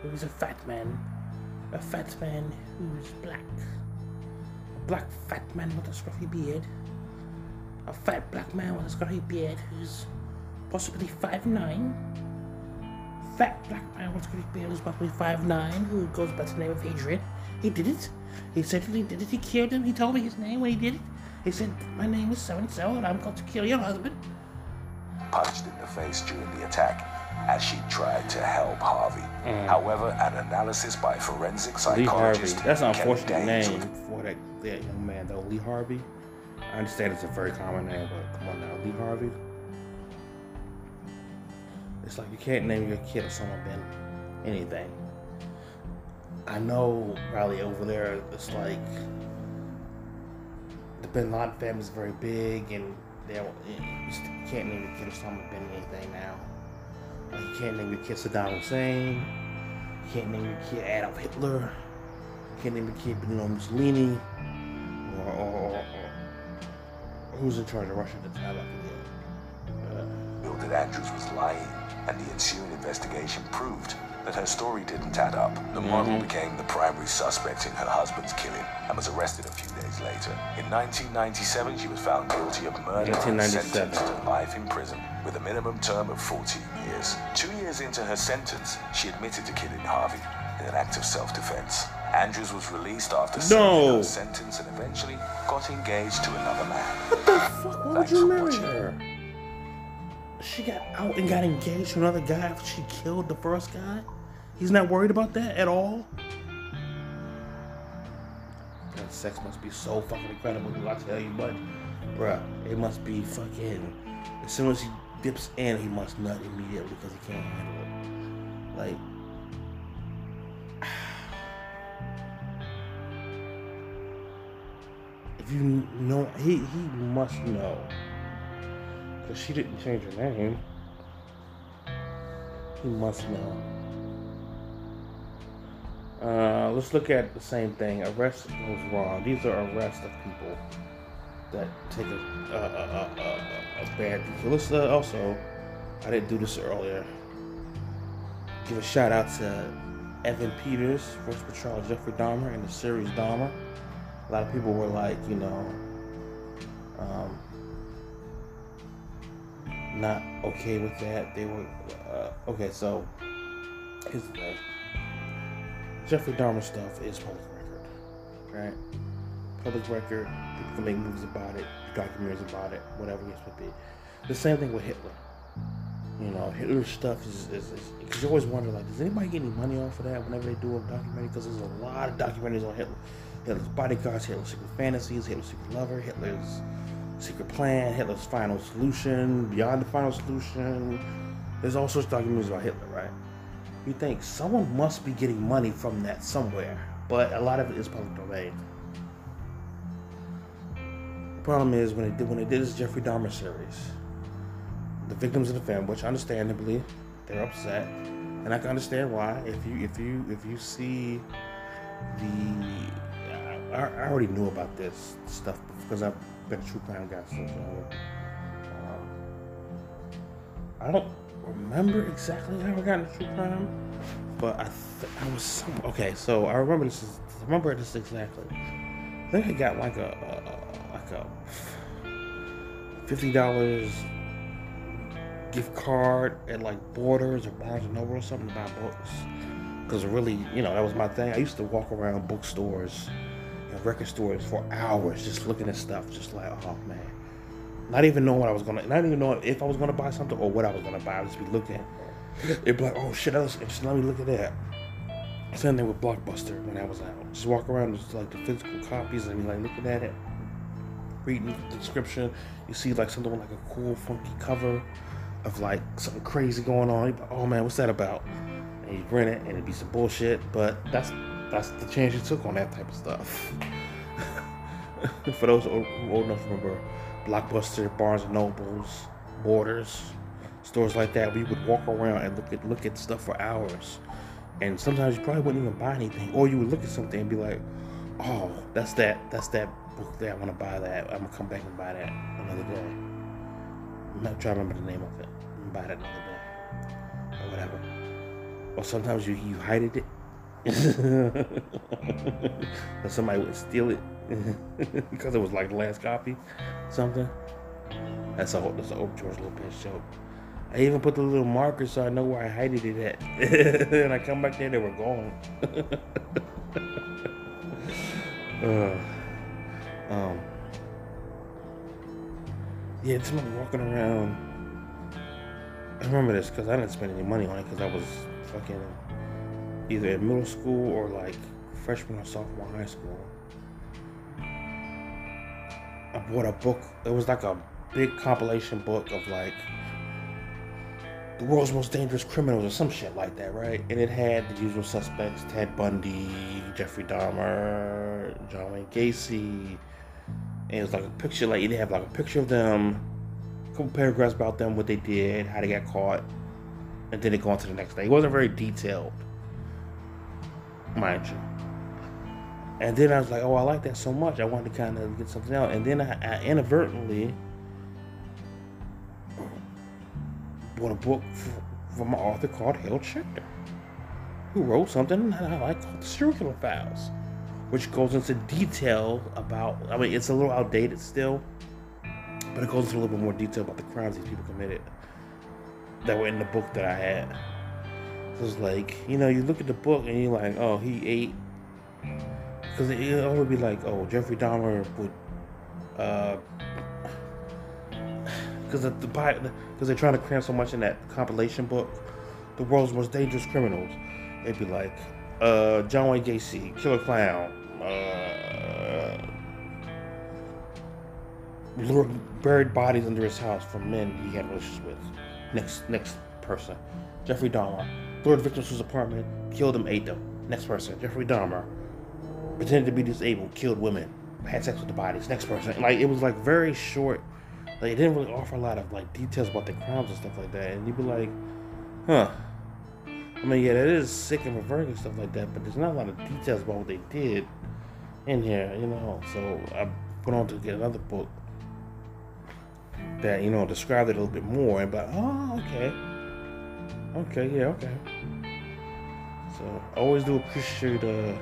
He was a fat man. A fat man who was black. A black fat man with a scruffy beard. A fat black man with a scruffy beard who's possibly five nine. Fat black man with a scruffy beard who's possibly five nine, who goes by the name of Adrian. He did it. He certainly did it. He killed him. He told me his name when he did it. He said, My name is so and so, and I'm going to kill your husband. punched in the face during the attack as she tried to help Harvey. However, an analysis by forensic Mm. Lee Harvey. That's an unfortunate name for that, that young man, though. Lee Harvey. I understand it's a very common name, but come on now, Lee Harvey. It's like you can't name your kid Osama bin anything. I know probably over there it's like the Bin Laden family is very big, and they you can't name your kid Osama bin anything now. Like you can't name your kid Saddam Hussein. You can't name your kid Adolf Hitler. You can't name your kid Benito Mussolini. Or, or, or, or who's in charge of Russia at the time? I forget. Uh, revealed that Andrews was lying, and the ensuing investigation proved that her story didn't add up. The model became the primary suspect in her husband's killing and was arrested a few days later. In 1997, she was found guilty of murder and sentenced to life in prison with a minimum term of 14 years. Two years into her sentence, she admitted to killing Harvey in an act of self-defense. Andrews was released after serving No. her sentence and eventually got engaged to another man. what the fuck? Why would you marry her? She got out and got engaged to another guy after she killed the first guy? He's not worried about that at all? That sex must be so fucking incredible, I tell you, but bruh, it must be fucking. As soon as he dips in, he must nut immediately because he can't handle it. Like, if you know, he he must know, because she didn't change her name. He must know. Uh, let's look at the same thing. Arrest goes wrong. These are arrests of people that take a a, a, a, a, a bad. So let's uh, also. I didn't do this earlier. Give a shout out to Evan Peters, First Patrol Jeffrey Dahmer, and the series Dahmer. A lot of people were like, you know, um, not okay with that. They were uh, okay. So the thing: Jeffrey Dahmer stuff is public record, right? Public record. People can make movies about it, documentaries about it, whatever it would be. The same thing with Hitler. You know, Hitler stuff is because you always wonder like, does anybody get any money off of that whenever they do a documentary? Because there's a lot of documentaries on Hitler. Hitler's bodyguards, Hitler's secret fantasies, Hitler's secret lover, Hitler's secret plan, Hitler's final solution, beyond the final solution. There's all sorts of documentaries about Hitler, right? You think someone must be getting money from that somewhere, but a lot of it is public domain. The problem is when they did when they did this Jeffrey Dahmer series the victims of the family, which understandably they're upset, and I can understand why. If you if you if you see the, I, I already knew about this stuff because I've been a true crime guy. So, um, I don't remember exactly how I got into true crime, but I th- I was some, okay. So I remember this. Is, I remember this exactly. I think I got like a, a like a fifty dollars gift card at like Borders or Barnes and Noble or something to buy books. Because really, you know, that was my thing. I used to walk around bookstores and record stores for hours just looking at stuff, just like, oh man. Not even knowing what I was gonna, not even knowing if I was gonna buy something or what I was gonna buy. I would just be looking. It'd be like, oh shit, that interesting. Let me look at that. Same thing with Blockbuster when I was out. Just walk around with like the physical copies and be like looking at it, reading the description. You see like something with like a cool, funky cover of like something crazy going on. Like, oh man, what's that about? And you rent it, and it'd be some bullshit. But that's that's the chance you took on that type of stuff. [LAUGHS] For those old, enough to remember, Blockbuster, Barnes and Nobles, Borders, stores like that, we would walk around and look at look at stuff for hours. And sometimes you probably wouldn't even buy anything, or you would look at something and be like, "Oh, that's that. That's that book there. I want to buy that. I'm gonna come back and buy that another day." I'm not trying to remember the name of it Buy that another day or whatever. Or sometimes you you hide it. Somebody would steal it [LAUGHS] because it was like the last copy, something. That's a that's an old George Lopez joke. I even put the little marker so I know where I hid it at. [LAUGHS] and I come back there, they were gone. [LAUGHS] uh, um, yeah, somebody walking around I remember this because I didn't spend any money on it because I was fucking either in middle school or like freshman or sophomore high school. I bought a book. It was like a big compilation book of like the world's most dangerous criminals or some shit like that, right? And it had the usual suspects: Ted Bundy, Jeffrey Dahmer, John Wayne Gacy. And it was like a picture, like you have like a picture of them a couple paragraphs about them, what they did, how they got caught, and then they go on to the next thing. It wasn't very detailed, mind you. And then I was like, oh, I like that so much. I wanted to kind of get something out. And then I, I inadvertently bought a book from an author called Harold Schechter, who wrote something that I like called The Serial Killer Files, which goes into detail about, I mean, it's a little outdated still, but it goes into a little bit more detail about the crimes these people committed that were in the book that I had. It's like, you know, you look at the book and you're like, oh, he ate. Because it, would be like, oh, Jeffrey Dahmer would. Uh, [SIGHS] because the because they're trying to cram so much in that compilation book, the world's most dangerous criminals. It'd be like uh, John Wayne Gacy, Killer Clown, uh, buried bodies under his house from men he had relations with. Next, next person, Jeffrey Dahmer. Lured victims to his apartment, killed them, ate them. Next person, Jeffrey Dahmer. Pretended to be disabled, killed women, had sex with the bodies. Next person, like it was like very short. Like it didn't really offer a lot of like details about the crimes and stuff like that. And you'd be like, huh. I mean, yeah, that is sick and reverting and stuff like that, but there's not a lot of details about what they did in here, you know. So I went on to get another book that you know described it a little bit more and but oh okay okay yeah okay so I always do appreciate a,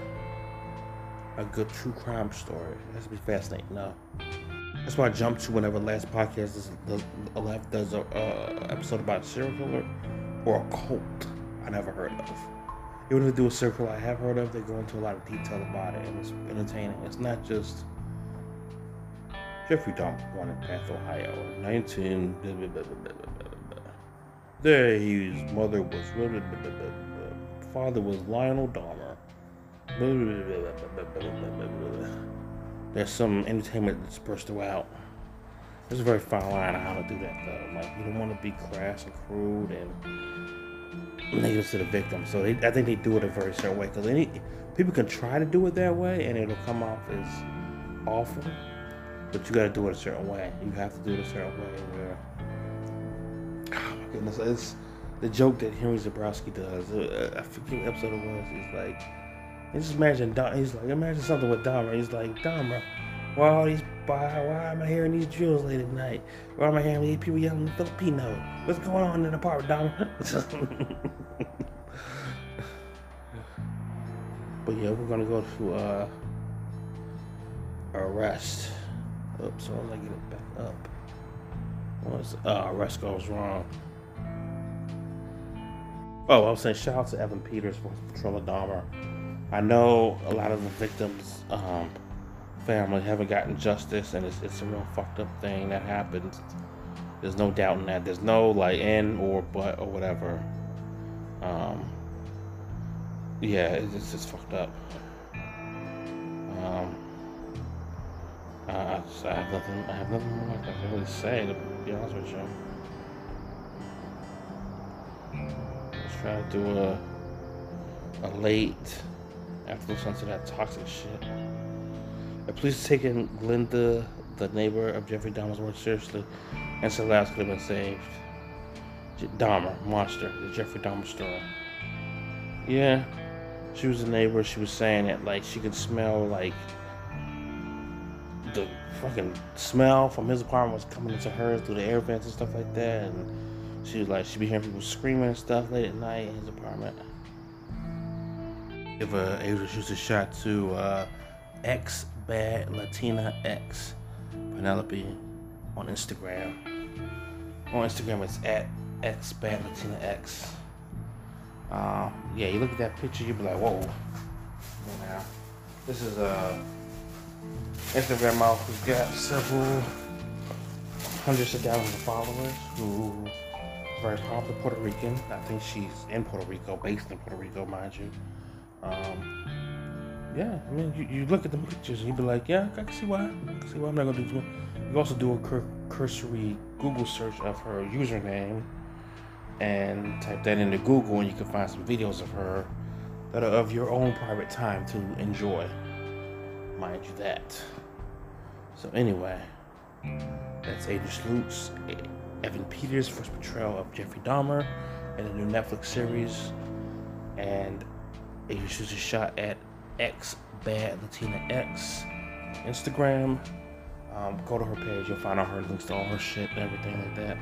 a good true crime story to be fascinating now That's why I jump to whenever last podcast is the left does a uh, episode about a serial killer or a cult I never heard of. Even if they do a circle I have heard of, they go into a lot of detail about it, and it's entertaining. It's not just Jeffrey Dahmer born in Bath, Ohio, 19. Blah, blah, blah, blah, blah, blah. There, his mother was. Father was Lionel Dahmer. There's some entertainment dispersed throughout. There's a very fine line on how to do that, though. Like, you don't want to be crass and crude and negative to the victim. So they, I think they do it a very certain way. Because people can try to do it that way and it'll come off as awful. But you got to do it a certain way. You have to do it a certain way where Goodness, it's the joke that Henry Zebrowski does. Uh, I forget what episode it was. He's like, just imagine. Dom, he's like, imagine something with Dahmer. He's like, Dahmer, why all these? Why, why am I hearing these drills late at night? Why am I hearing these people yelling Filipino? What's going on in the apartment, Dahmer? [LAUGHS] but yeah, we're gonna go to uh, arrest. Oops, so I get it back up. Once uh, arrest goes wrong. Oh, I was saying shout out to Evan Peters for Patrol Dahmer. I know a lot of the victims' um, family haven't gotten justice, and it's, it's a real fucked up thing that happens. There's no doubt in that. There's no like in or but or whatever. Um, yeah, it's, just fucked up. Um, I, I have nothing. I have nothing more I can really say to be honest with you. Try to do a a late after listening to that toxic shit. The police taking Glenda, the neighbor of Jeffrey Dahmer's work, seriously, and lives could have been saved. Dahmer, monster, the Jeffrey Dahmer story. Yeah, she was a neighbor. She was saying that like she could smell like the fucking smell from his apartment was coming into hers through the air vents and stuff like that. And she was like, she'd be hearing people screaming and stuff late at night in his apartment. Give a able to shoot a shot to uh, X Bad Latina X Penelope on Instagram. On Instagram, it's at X Bad Latina X. Um, yeah, you look at that picture, you'll be like, whoa. You know, this is a Instagram model who's got several hundreds of thousands of followers very popular Puerto Rican. I think she's in Puerto Rico, based in Puerto Rico, mind you. Um, yeah, I mean, you, you look at the pictures and you be like, yeah, I can see why. I can see why I'm not gonna do it. You also do a cur- cursory Google search of her username and type that into Google, and you can find some videos of her that are of your own private time to enjoy. Mind you that. So anyway, that's Adrian Lutz, Evan Peters' first portrayal of Jeffrey Dahmer in a new Netflix series, and Adrian shoots a shot at X Bad Latina X Instagram. Um, go to her page, you'll find all her links to all her shit and everything like that.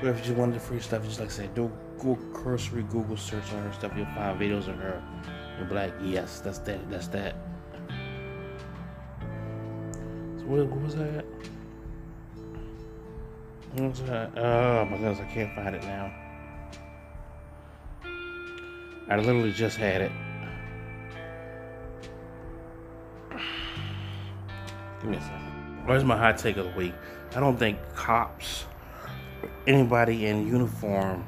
But if you just wanted the free stuff, just like I said, do Google cursory Google search on her stuff. You'll find videos of her. You'll be like, yes, that's that, that's that. So what, what was that? Oh my goodness, I can't find it now. I literally just had it. Give me a second. Where's my hot take of the week? I don't think cops, anybody in uniform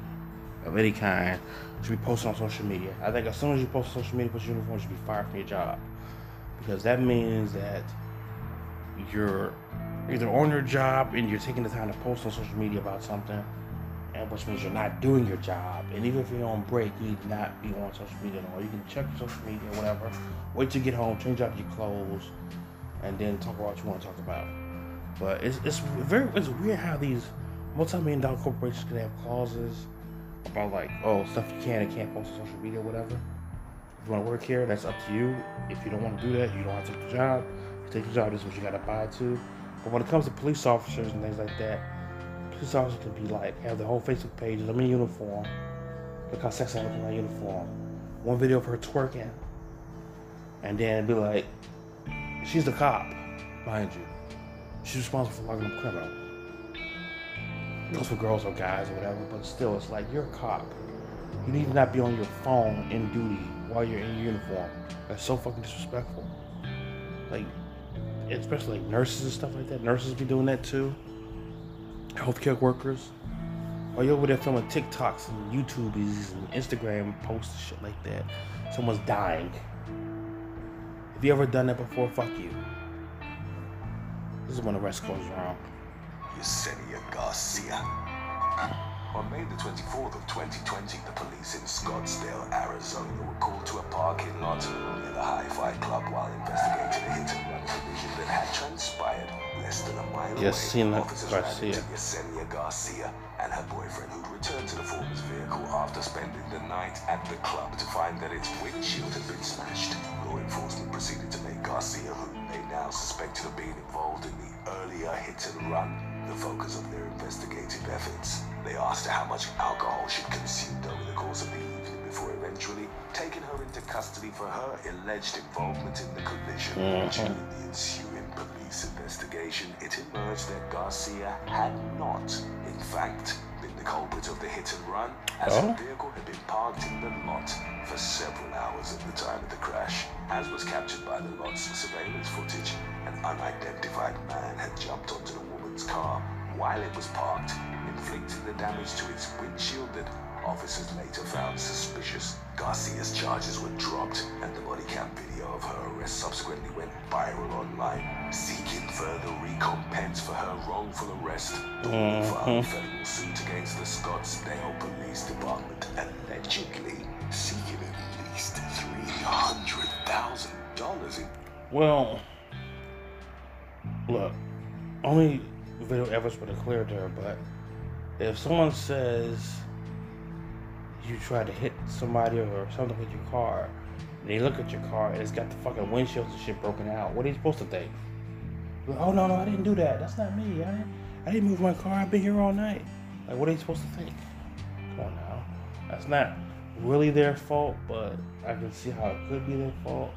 of any kind, should be posting on social media. I think as soon as you post on social media, post your uniform, you should be fired from your job. Because that means that you're either on your job and you're taking the time to post on social media about something, and which means you're not doing your job. And even if you're on break, you need not be on social media at all. You can check social media, whatever. Wait till you get home, change out your clothes, and then talk about what you want to talk about. But it's it's very it's weird how these multi-million dollar corporations can have clauses about like oh stuff you can and can't post on social media, whatever. If you want to work here, that's up to you. If you don't want to do that, you don't have to take the job. If you take the job, this is what you got to buy to. But when it comes to police officers and things like that, police officers can be like have the whole Facebook pages. I'm in uniform. Look how sexy I look in my uniform. One video of her twerking, and then be like, she's the cop, mind you. she's responsible for locking up criminal. Those for girls or guys or whatever, but still, it's like you're a cop. You need to not be on your phone in duty while you're in uniform. That's so fucking disrespectful. Like, especially like nurses and stuff like that. Nurses be doing that too. Healthcare workers. While you're over there filming TikToks and YouTubes and Instagram posts and shit like that, someone's dying. Have you ever done that before? Fuck you. This is when the rest goes wrong. Yesenia Garcia. On May the 24th of 2020, the police in Scottsdale, Arizona were called to a parking lot near the Hi-Fi Club while investigating a hit-and-run collision that had transpired less than a mile Yesenia away. Officers ran Garcia. into Yesenia Garcia and her boyfriend who'd returned to the former's vehicle after spending the night at the club to find that its windshield had been smashed. Law enforcement proceeded to make Garcia, who they now suspected of being involved in the earlier hit and run, the focus of their investigative efforts. They asked her how much alcohol she'd consumed over the course of the evening before eventually taking her into custody for her alleged involvement in the collision. Mm-hmm. During the ensuing police investigation, it emerged that Garcia had not, in fact, been the culprit of the hit and run, as Oh? her vehicle had been parked in the lot for several hours at the time of the crash, as was captured by the lot's surveillance footage. An unidentified man had jumped onto the car while it was parked, inflicting the damage to its windshield that officers later found suspicious. Garcia's charges were dropped, and the body cam video of her arrest subsequently went viral online, seeking further recompense for her wrongful arrest. The mm-hmm. woman filed a federal suit against the Scottsdale Police Department, allegedly seeking at least three hundred thousand dollars in Well, look, only video evidence would have cleared her, but if someone says you tried to hit somebody or something with your car, and they look at your car and it's got the fucking windshield and shit broken out, what are you supposed to think? Like, oh no, no, I didn't do that. That's not me. I I didn't move my car. I've been here all night. Like, what are you supposed to think? Come on now. That's not really their fault, but I can see how it could be their fault.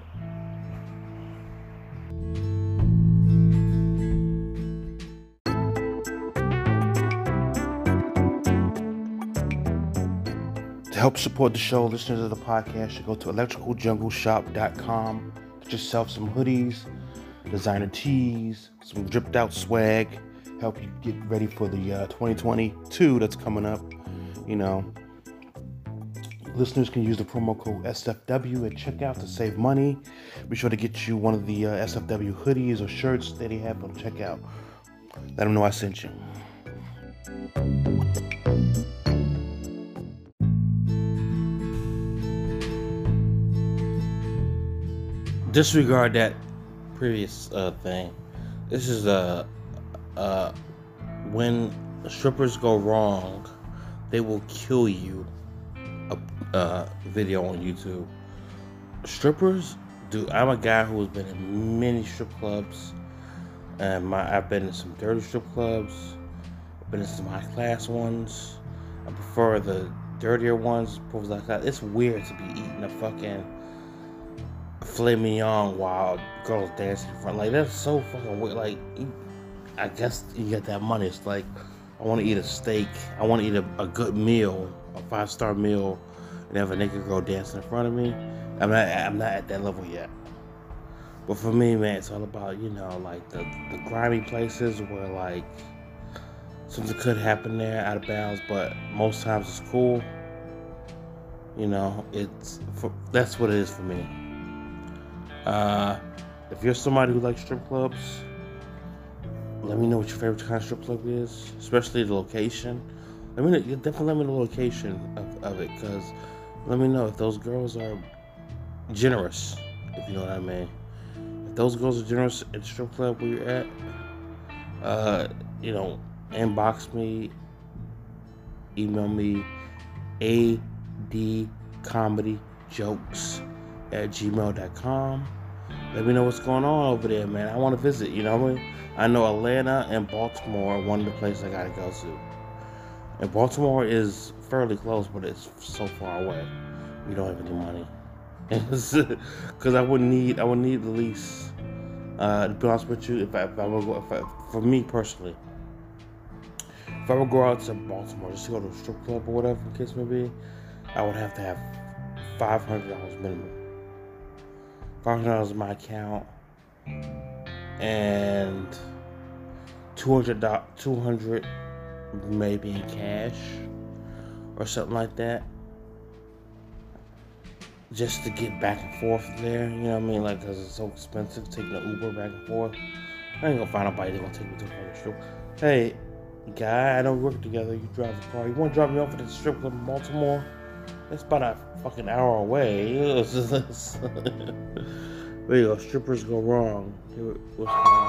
To help support the show, listeners of the podcast should go to electricaljungleshop.com. Get yourself some hoodies, designer tees, some dripped out swag. Help you get ready for the uh, 2022 that's coming up. You know, listeners can use the promo code SFW at checkout to save money. Be sure to get you one of the uh, SFW hoodies or shirts that they have on checkout. Let them know I sent you. Disregard that previous uh, thing. This is a uh, uh, when strippers go wrong, they will kill you. A uh, video on YouTube. Strippers do. I'm a guy who has been in many strip clubs, and my I've been in some dirty strip clubs. I've been in some high class ones. I prefer the dirtier ones. It's weird to be eating a fucking filet mignon while girls dancing in front. Like that's so fucking weird. Like I guess you get that money. It's like I want to eat a steak. I want to eat a, a good meal, a five star meal, and have a naked girl dancing in front of me. I'm not. I'm not at that level yet. But for me, man, it's all about you know like the the grimy places where like something could happen there out of bounds, but most times it's cool. You know, it's for, that's what it is for me. Uh, if you're somebody who likes strip clubs, let me know what your favorite kind of strip club is, especially the location. Let me know, definitely let me know the location of, of it, cause let me know if those girls are generous, if you know what I mean. If those girls are generous at the strip club where you're at, uh, you know, inbox me, email me, adcomedyjokes at gmail.com. Let me know what's going on over there, man. I want to visit, you know I mean? I know Atlanta and Baltimore are one of the places I gotta go to. And Baltimore is fairly close, but it's so far away. We don't have any money. [LAUGHS] Because I would need, I would need at least Uh, to be honest with you, if I, if I were go, if I, for me personally, if I would go out to Baltimore just to go to a strip club or whatever the case may be, I would have to have five hundred dollars minimum. Five hundred dollars in my account, and two hundred two hundred maybe in cash or something like that just to get back and forth there. You know what I mean? Like, cause it's so expensive taking the Uber back and forth. I ain't gonna find nobody that gonna take me to the strip. Hey, guy, I we work together. You drive the car. You want to drop me off at the strip club in Baltimore? It's about a fucking hour away. [LAUGHS] there you go. Strippers go wrong.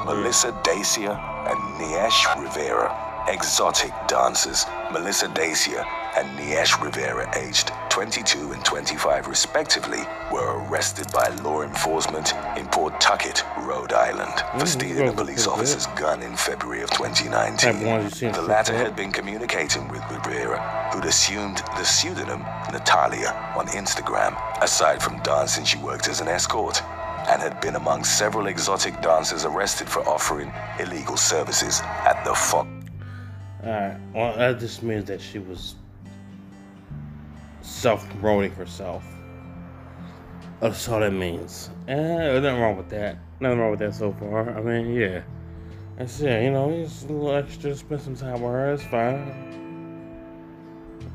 Melissa Dacia and Niesh Rivera. Exotic dancers Melissa Dacia and Niesh Rivera, aged 22 and 25 respectively, were arrested by law enforcement in Port Pawtucket, Rhode Island, for Mm, stealing a police officer's gun in February of 2019. Type ones you see in The latter had been communicating with Rivera, who'd assumed the pseudonym Natalia on Instagram. Aside from dancing, she worked as an escort and had been among several exotic dancers arrested for offering illegal services at the Fox. Alright, well, that just means that she was self promoting herself. That's all that means. Eh, nothing wrong with that. Nothing wrong with that so far. I mean, yeah. That's it, you know, just a little extra, spend some time with her, it's fine.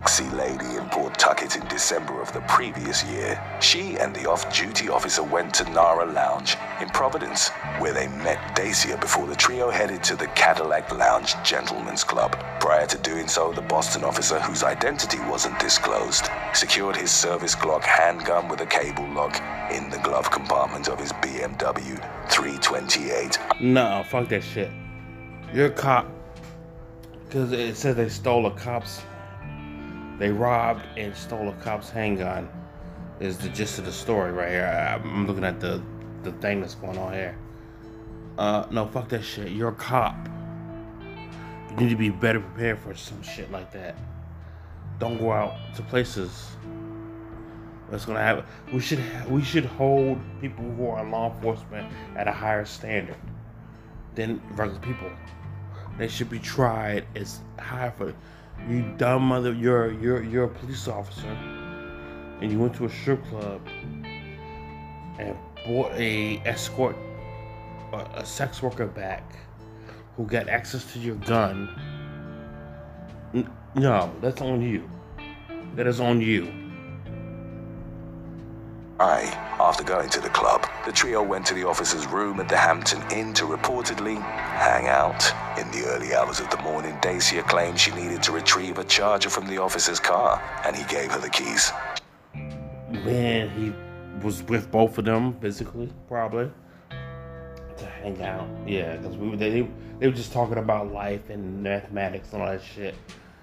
Sea lady in Pawtucket in December of the previous year. She and the off-duty officer went to Nara Lounge in Providence, where they met Dacia before the trio headed to the Cadillac Lounge Gentlemen's Club. Prior to doing so, the Boston officer, whose identity wasn't disclosed, secured his service Glock handgun with a cable lock in the glove compartment of his BMW 328. No, fuck that shit. You're a cop. Because it says they stole a cop's. They robbed and stole a cop's handgun. Is the gist of the story right here. I'm looking at the the thing that's going on here. Uh, no, fuck that shit. You're a cop. You need to be better prepared for some shit like that. Don't go out to places. That's gonna happen. We should we should hold people who are in law enforcement at a higher standard than regular people. They should be tried as high for you dumb mother. You're you're you're a police officer, and you went to a strip club and bought a escort, a, a sex worker back, who got access to your gun. No, that's on you. That is on you. I, after going to the club, the trio went to the officer's room at the Hampton Inn to reportedly hang out. In the early hours of the morning, Dacia claimed she needed to retrieve a charger from the officer's car, and he gave her the keys. Man, he was with both of them physically, probably to hang out. Yeah, because we they they they were just talking about life and mathematics and all that shit.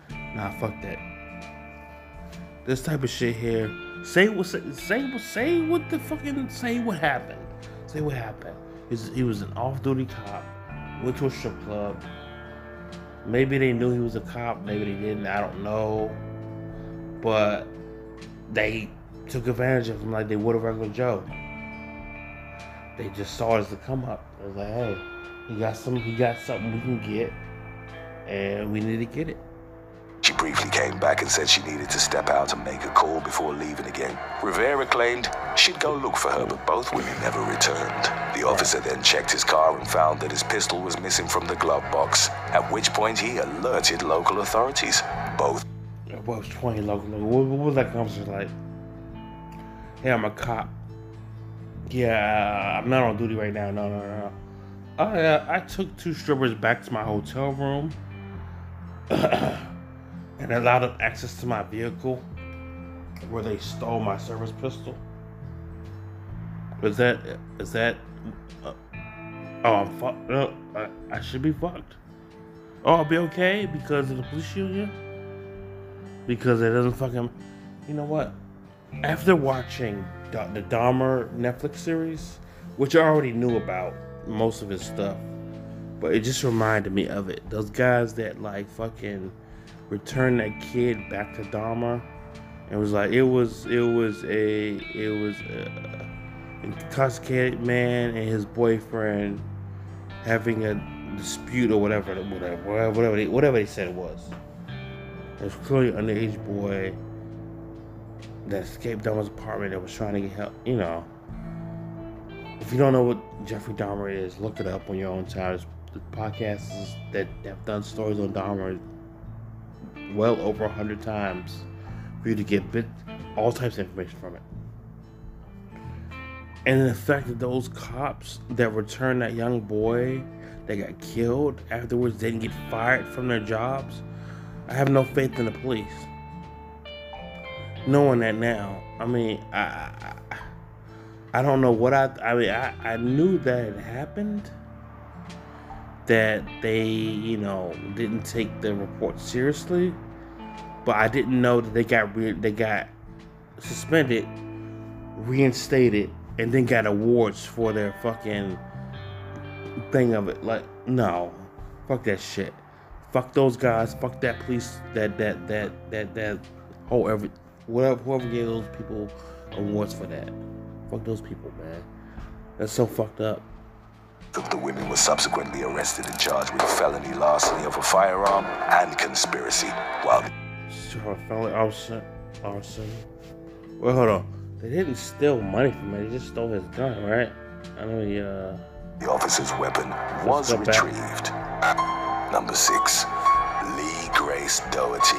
Nah, fuck that. This type of shit here. Say what say say what say what the fucking say what happened. Say what happened. He's, he was an off-duty cop. Went to a strip club. Maybe they knew he was a cop. Maybe they didn't. I don't know. But they took advantage of him like they would a regular Joe. They just saw it as come up. It was like, hey, he got some he got something we can get and we need to get it. She briefly came back and said she needed to step out and make a call before leaving again. Rivera claimed she'd go look for her, but both women never returned. The officer then checked his car and found that his pistol was missing from the glove box, at which point he alerted local authorities. Both What was 20 local? What, what was that conversation like? Hey, I'm a cop. Yeah, I'm not on duty right now. No, no, no. Oh uh, yeah, I took two strippers back to my hotel room [CLEARS THROAT] and allowed them access to my vehicle where they stole my service pistol. Is that is that? Uh, oh, I'm fucked up. I, I should be fucked. Oh, I'll be okay because of the police union. Because it doesn't fucking. You know what? After watching the Dahmer Netflix series, which I already knew about most of his stuff, but it just reminded me of it. Those guys that like fucking returned that kid back to Dahmer, it was like it was it was a it was a, intoxicated man and his boyfriend having a dispute or whatever, whatever, whatever, they, whatever they said it was. There's clearly an underage boy that escaped Dahmer's apartment that was trying to get help. You know, if you don't know what Jeffrey Dahmer is, look it up on your own time. Podcasts that have done stories on Dahmer well over a hundred times for you to get bit all types of information from it. And the fact that those cops that returned that young boy that got killed afterwards didn't get fired from their jobs, I have no faith in the police. Knowing that now, I mean, I, I, I don't know what I, I mean, I, I knew that it happened. That they, you know, didn't take the report seriously, but I didn't know that they got re- they got suspended, reinstated, and then got awards for their fucking thing of it. Like, no, fuck that shit. Fuck those guys. Fuck that police. That that that that that whole every whatever whoever gave those people awards for that. Fuck those people, man. That's so fucked up. The women were subsequently arrested and charged with felony larceny of a firearm and conspiracy, while Sure, felony arson. Arson. Well, hold on. They didn't steal money from him. They just stole his gun, right? I know he, uh. the officer's weapon was go back. retrieved. Number six, Lee Grace Dougherty.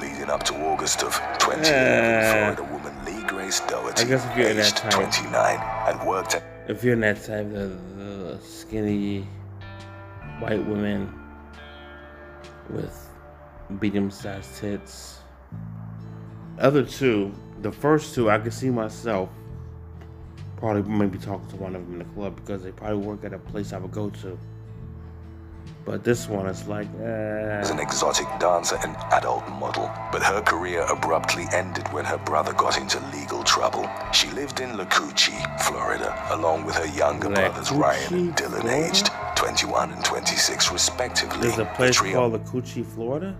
Leading up to August of 2011, Eh. Florida woman Lee Grace Dougherty, I guess if that aged 29, and worked at If you're in that type of the skinny white women with medium sized tits. Other two, the first two, I could see myself probably maybe talking to one of them in the club because they probably work at a place I would go to. But this one is like, as uh, an exotic dancer and adult model, but her career abruptly ended when her brother got into legal trouble. She lived in Lacoochee, Florida, along with her younger brothers Ryan and Lacoochee, Dylan, Florida? aged 21 and 26 respectively. there's a The place trio called La Florida.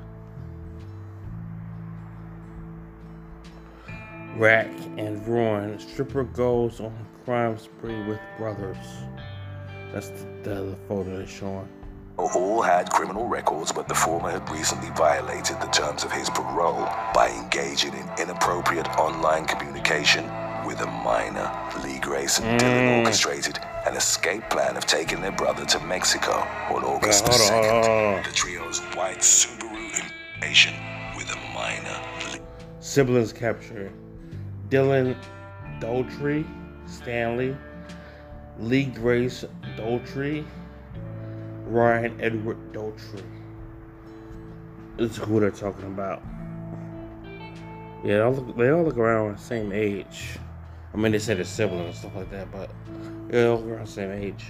Rack and ruin. Stripper goes on a crime spree with brothers. That's the, the, the photo they're showing. All had criminal records, but the former had recently violated the terms of his parole by engaging in inappropriate online communication with a minor. Lee Grace and Dylan Mm. orchestrated an escape plan of taking their brother to Mexico on August the 2nd. on. The trio's white Subaru information with a minor. Siblings captured. Dylan Doltry, Stanley, Lee Grace Doltry, Ryan Edward Doltry. This is who they're talking about. Yeah, they all look, they all look around the same age. I mean, they say they're siblings and stuff like that, but yeah, they all around the same age.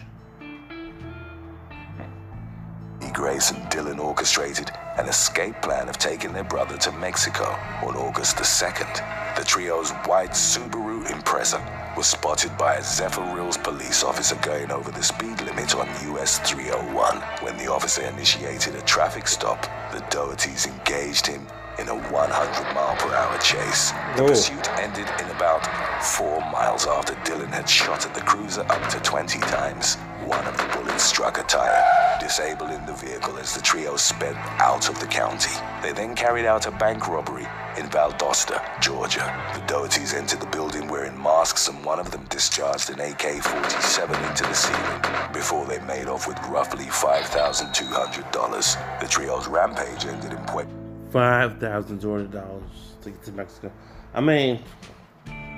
Grace and Dylan orchestrated an escape plan of taking their brother to Mexico on August the 2nd. The trio's white Subaru Impreza was spotted by a Zephyr Hills police officer going over the speed limit on US 301. When the officer initiated a traffic stop, the Doughertys engaged him in a 100 mile per hour chase. The Whoa. pursuit ended in about four miles after Dylan had shot at the cruiser up to 20 times. One of the bullets struck a tire, disabling the vehicle as the trio sped out of the county. They then carried out a bank robbery in Valdosta, Georgia. The Doughertys entered the building wearing masks and one of them discharged an AK-47 into the ceiling before they made off with roughly $5,200. The trio's rampage ended in Puerto Five thousand two hundred dollars to get to Mexico. I mean,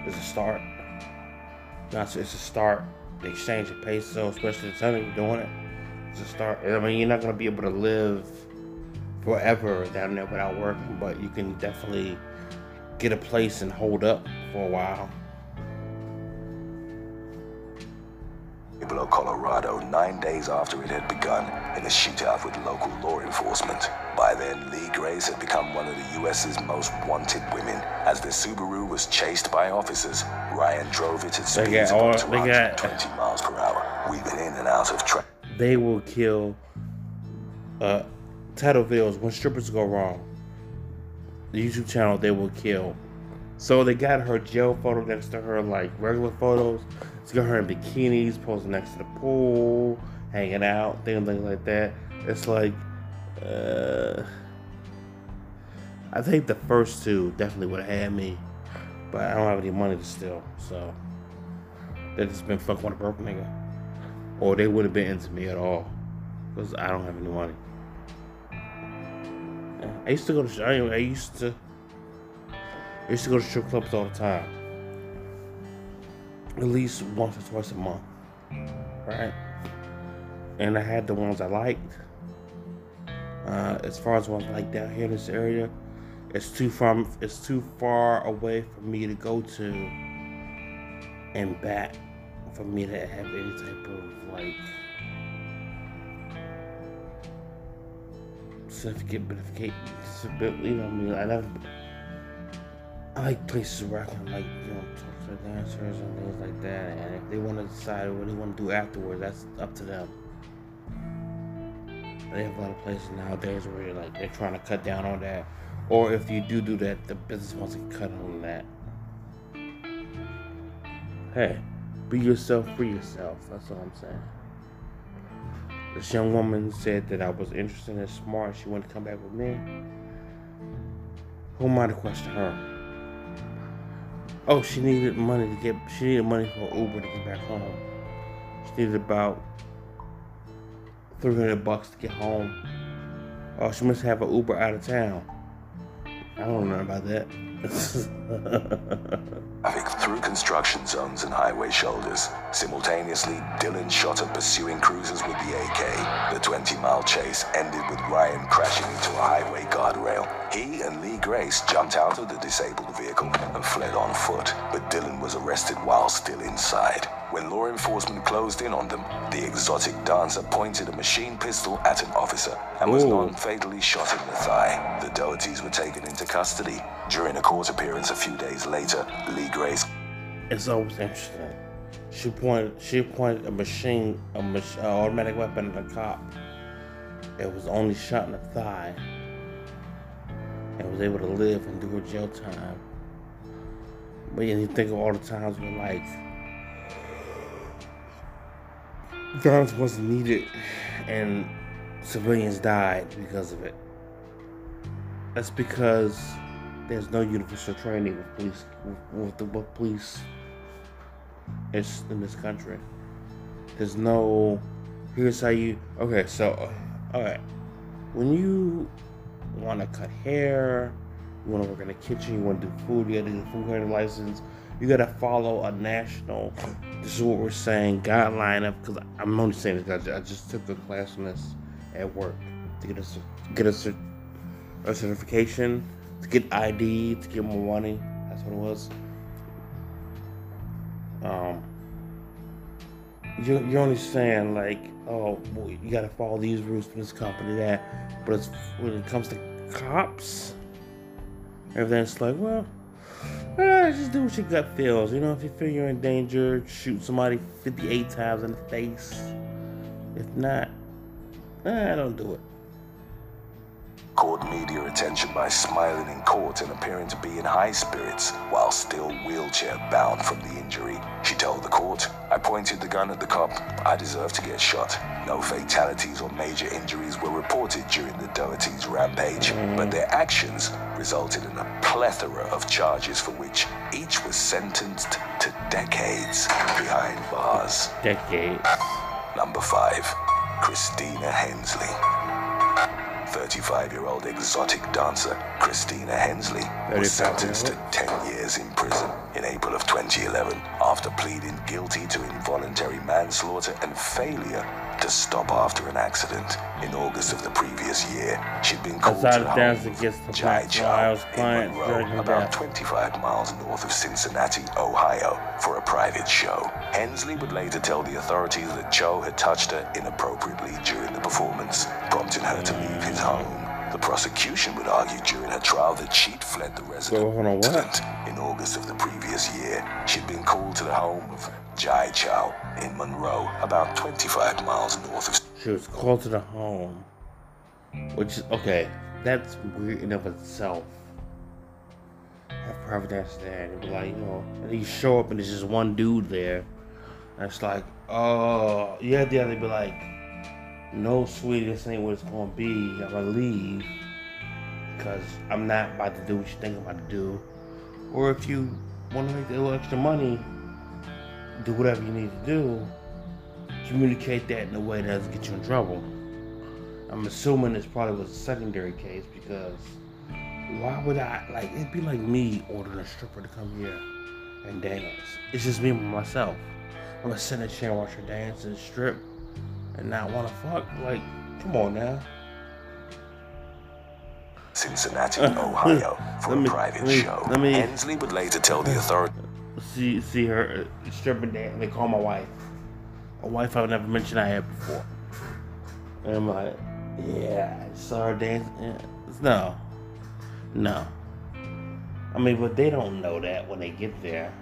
it's a start. That's it's a start. The exchange of peso, especially the time you're doing it, a start. I mean, you're not gonna be able to live forever down there without working, but you can definitely get a place and hold up for a while. Pueblo, Colorado, nine days after it had begun in a shootout with local law enforcement. By then, Lee Grace had become one of the U.S.'s most wanted women. As the Subaru was chased by officers, Ryan drove it at speeds of all- up to they got- 120 miles per hour, weaving in and out of traffic. They will kill. Uh, title videos when strippers go wrong. The YouTube channel they will kill So they got her jail photo next to her like regular photos. It's got her in bikinis, posing next to the pool, hanging out, things like that. It's like, uh, I think the first two definitely would have had me, but I don't have any money to steal, so they just been fucking with a broke nigga, or they wouldn't have been into me at all, because I don't have any money. I used to go to. I used to. I used to go to strip clubs all the time. At least once or twice a month. Right? And I had the ones I liked. Uh, as far as ones like down here in this area, it's too far it's too far away for me to go to and back for me to have any type of like certificate benefit you know I mean I never I like places where I can like you know to dancers and things like that, and if they want to decide what they want to do afterwards, that's up to them. They have a lot of places nowadays where you're like they're trying to cut down on that, or if you do do that, the business wants to cut on that. Hey, be yourself, free yourself. That's all I'm saying. This young woman said that I was interesting and smart. She wanted to come back with me. Who am I to question her? Oh, she needed money to get. She needed money for Uber to get back home. She needed about three hundred bucks to get home. Oh, she must have an Uber out of town. I don't know about that. [LAUGHS] Through construction zones and highway shoulders. Simultaneously, Dylan shot at pursuing cruisers with the AK. The 20 mile chase ended with Ryan crashing into a highway guardrail. He and Lee Grace jumped out of the disabled vehicle and fled on foot, but Dylan was arrested while still inside. When law enforcement closed in on them, the exotic dancer pointed a machine pistol at an officer and was Ooh. non fatally shot in the thigh. The Doughertys were taken into custody. During a court appearance a few days later, Lee Grace it's always interesting. She pointed. She pointed a machine, a mach, uh, automatic weapon at a cop. It was only shot in the thigh, and was able to live and do her jail time. But then you think of all the times where like guns wasn't needed, and civilians died because of it. That's because there's no universal training with police with, with the with police is in this country. There's no here's how you okay, so alright. When you wanna cut hair, you wanna work in the kitchen, you wanna do food, you gotta do the food credit license, you gotta follow a national this is what we're saying guideline of because I'm only saying this 'cause I just took a class on this at work to get a get a, a certification to get ID, to get more money. That's what it was. Um, you're, you're only saying like, oh, well, you gotta follow these rules for this company, that. But when it comes to cops, everything's like, well, eh, just do what your gut feels. You know, if you feel you're in danger, shoot somebody 58 times in the face. If not, eh, don't do it. Caught media attention by smiling in court and appearing to be in high spirits while still wheelchair bound from the injury. She told the court, I pointed the gun at the cop. I deserve to get shot. No fatalities or major injuries were reported during the Dougherty's rampage, but their actions resulted in a plethora of charges for which each was sentenced to decades behind bars. Decades. Number 5. Christina Hensley. 35 year old exotic dancer Christina Hensley was sentenced to 10 years in prison in April of 2011 after pleading guilty to involuntary manslaughter and failure to stop after an accident. In August of the previous year, she'd been called to the of dance home against the Jai Chow in Monroe, about death. 25 miles north of Cincinnati, Ohio, for a private show. Hensley would later tell the authorities that Cho had touched her inappropriately during the performance, prompting her to leave his home. The prosecution would argue during her trial that she'd fled the resident hold on, what? in August of the previous year. She'd been called to the home of Jai Chow in Monroe, about 25 miles north of She was called to the home. Which is okay, that's weird in of itself. Have private dancer there, and be like, you know, and you show up and there's just one dude there, and it's like, oh, yeah, the other be like, no, sweetie, this ain't what it's gonna be. I'm gonna leave because I'm not about to do what you think I'm about to do. Or if you want to make a little extra money, do whatever you need to do. Communicate that in a way that doesn't get you in trouble. I'm assuming this probably was a secondary case because why would I like it'd be like me ordering a stripper to come here and dance. It's just me by myself. I'm gonna sit in a chair and watch her dance and strip and not wanna fuck. Like, come on now. Cincinnati, Ohio, [LAUGHS] for Let a private let me- show. let me- Hensley would later tell the authorities. See see her stripping dance and they call my wife. A wife I've never mentioned I had before. And I'm like, yeah, I saw her dance. No. No. I mean, but they don't know that when they get there.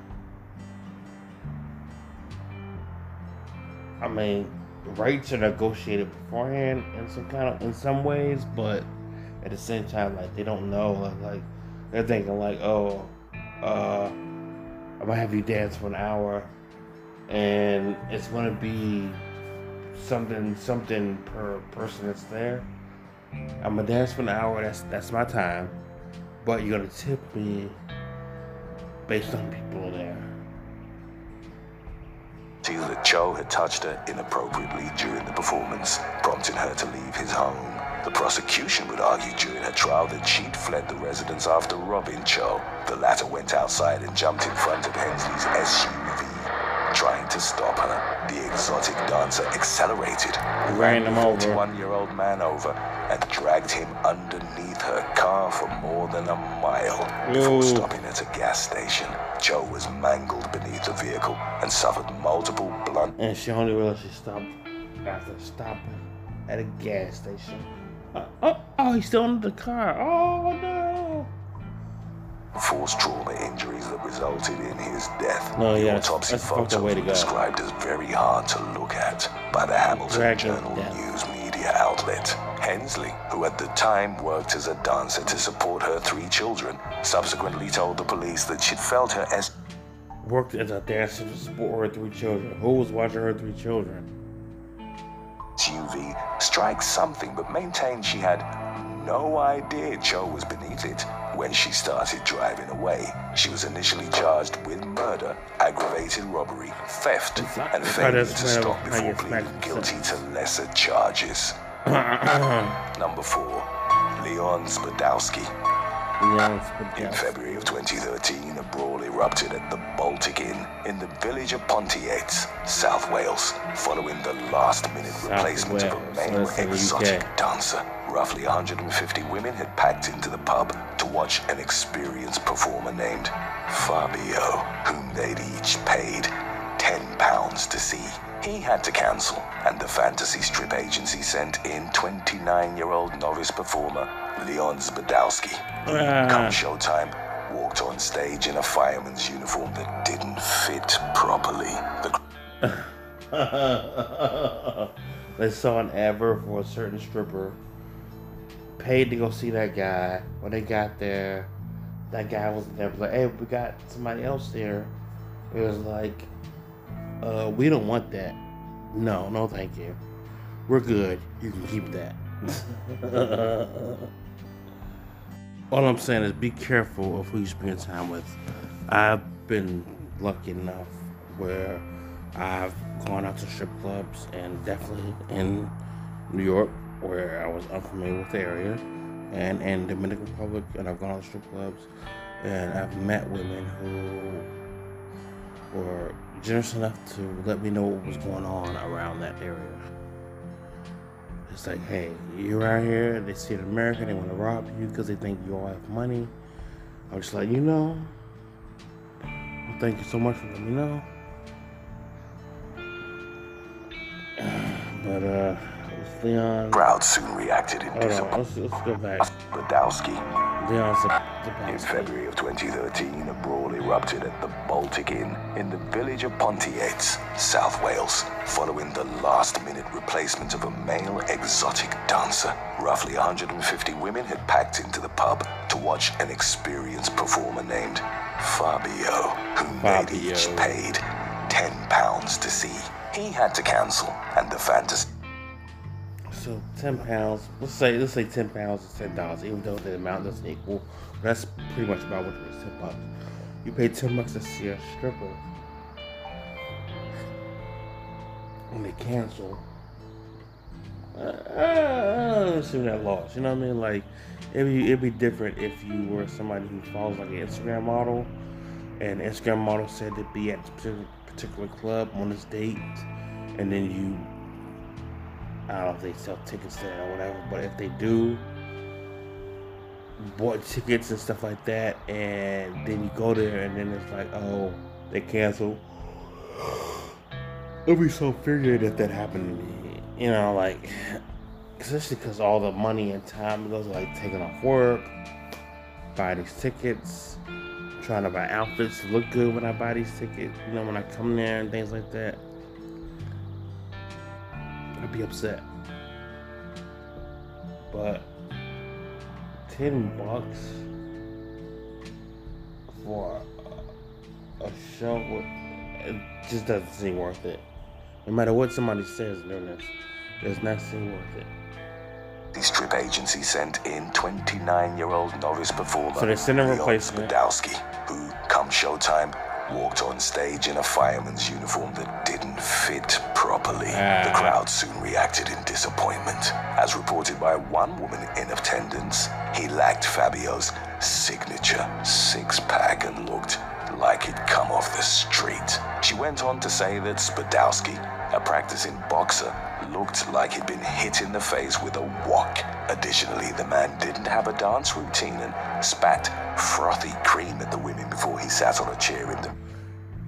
I mean, rates are negotiated beforehand in some kind of in some ways, but at the same time, like they don't know. Like, like they're thinking like, oh, uh, I'm gonna have you dance for an hour, and it's gonna be something something per person that's there. I'm gonna dance for an hour. That's that's my time, but you're gonna tip me based on people there. that Cho had touched her inappropriately during the performance, prompting her to leave his home. The prosecution would argue during her trial that she'd fled the residence after robbing Cho. The latter went outside and jumped in front of Hensley's SUV, trying to stop her. The exotic dancer accelerated, Ran the over. 41-year-old man over, and dragged him underneath her car for more than a mile before Ooh. stopping at a gas station. Cho was mangled beneath the vehicle and suffered multiple blunt And she only realized she stopped after stopping at a gas station. Uh, oh, oh, he's still under the car. Oh no! force trauma injuries that resulted in his death. No, the yeah, autopsy that's a photos way to go. described as very hard to look at by the Hamilton Dragging Journal death. news media outlet. Hensley, who at the time worked as a dancer to support her three children, subsequently told the police that she'd felt her as Worked as a dancer to support her three children. Who was watching her three children? SUV strike something, but maintained she had no idea Joe was beneath it when she started driving away. She was initially charged with murder, aggravated robbery, theft, and it's failure to stop before pleading guilty to lesser charges. [LAUGHS] Number four, Leon Spadowski. Leon In February of 2013, a brawl erupted at the Baltic Inn in the village of Pontyates, South Wales, following the last-minute replacement of a male so that's in the exotic dancer. Roughly 150 women had packed into the pub to watch an experienced performer named Fabio, whom they'd each paid 10 pounds to see. He had to cancel, and the fantasy strip agency sent in 29-year-old novice performer Leon Spadowski. Ah. Come showtime, walked on stage in a fireman's uniform that didn't fit properly. The [LAUGHS] they saw an advert for a certain stripper. Paid to go see that guy. When they got there, that guy wasn't there. Was like, hey, we got somebody else there. It was like, uh, we don't want that. No, no, thank you. We're good. You can keep that. [LAUGHS] All I'm saying is be careful of who you spend time with. I've been lucky enough where I've gone out to strip clubs and definitely in New York where I was unfamiliar with the area and in Dominican Republic and I've gone out to strip clubs and I've met women who were generous enough to let me know what was going on around that area. It's like, hey, you're out here, they see an American, they want to rob you because they think you all have money. I'm just like, you know, thank you so much for letting me know. [SIGHS] But, uh, Leon. crowd soon reacted in Hold on, disappointment. let's, let's go back. Badowski. Leon In February of 2013, a brawl erupted at the Baltic Inn in the village of Pontyates, South Wales, following the last-minute replacement of a male exotic dancer. Roughly 150 women had packed into the pub to watch an experienced performer named Fabio, who they'd each paid 10 pounds to see. He had to cancel, and the fantasy So ten pounds. Let's say let's say ten pounds is ten dollars, even though the amount doesn't equal. That's pretty much about what it is. Ten bucks. You pay ten bucks to see a stripper, and they cancel. I don't assume that loss. You know what I mean? Like it'd be it'd be different if you were somebody who follows like an Instagram model, and Instagram model said to be at a particular, particular club on this date, and then you I don't know if they sell tickets there or whatever, but if they do, bought tickets and stuff like that, and then you go there and then it's like, oh, they cancel. [SIGHS] It'll be so figured if that happened to me. You know, like, especially because all the money and time goes like taking off work, buy these tickets, trying to buy outfits to look good when I buy these tickets, you know, when I come there and things like that. I'd be upset. But ten bucks for a, show it just doesn't seem worth it. No matter what somebody says during this, does not seem worth it. The strip agency sent in 29-year-old novice performer So they sent a replacement. Spadowski, who, come showtime, walked on stage in a fireman's uniform that didn't fit properly. Ah. The crowd soon reacted in disappointment. As reported by one woman in attendance, he lacked Fabio's signature six-pack and looked like he'd come off the street. She went on to say that Spadowski, a practicing boxer, looked like he'd been hit in the face with a wok. Additionally, the man didn't have a dance routine and spat frothy cream at the women before he sat on a chair in the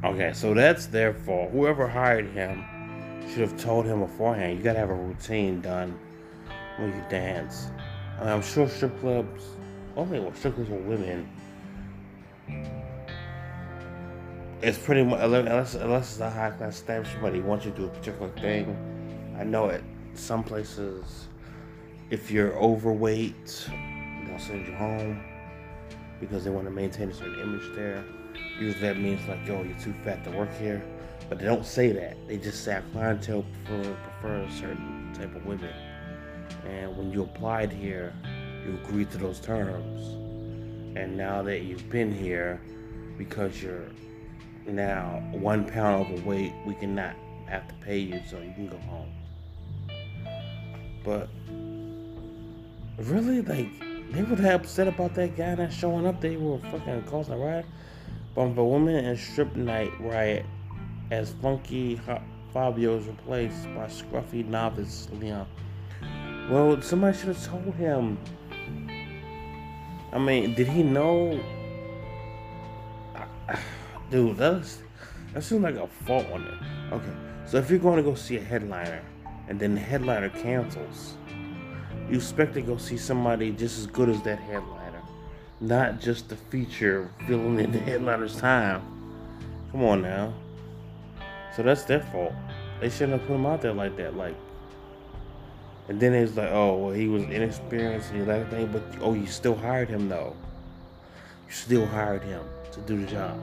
Okay, so that's their fault. Whoever hired him should have told him beforehand. You gotta have a routine done when you dance. I I'm sure strip clubs, only well, strip clubs for women. It's pretty much unless unless it's a high class establishment, but he wants you to do a particular thing. I know at some places, if you're overweight, they'll send you home because they want to maintain a certain image there. Usually that means like, yo, you're too fat to work here. But they don't say that. They just say clientele prefer, prefer a certain type of women. And when you applied here, you agreed to those terms. And now that you've been here, because you're now one pound overweight, we cannot have to pay you, so you can go home. But really, like, they were that upset about that guy not showing up. They were fucking causing a riot. If a woman and strip night riot as Funky Fabio is replaced by scruffy novice Leon. Well, somebody should have told him. I mean, did he know? [SIGHS] Dude, that's that seems like a fault on it. Okay, so if you're going to go see a headliner and then the headliner cancels, you expect to go see somebody just as good as that headliner, not just the feature filling in the headliner's time. Come on now. So that's their fault. They shouldn't have put him out there like that. Like, and then it's like, oh, well, he was inexperienced and that thing, but oh, you still hired him though. You still hired him to do the job.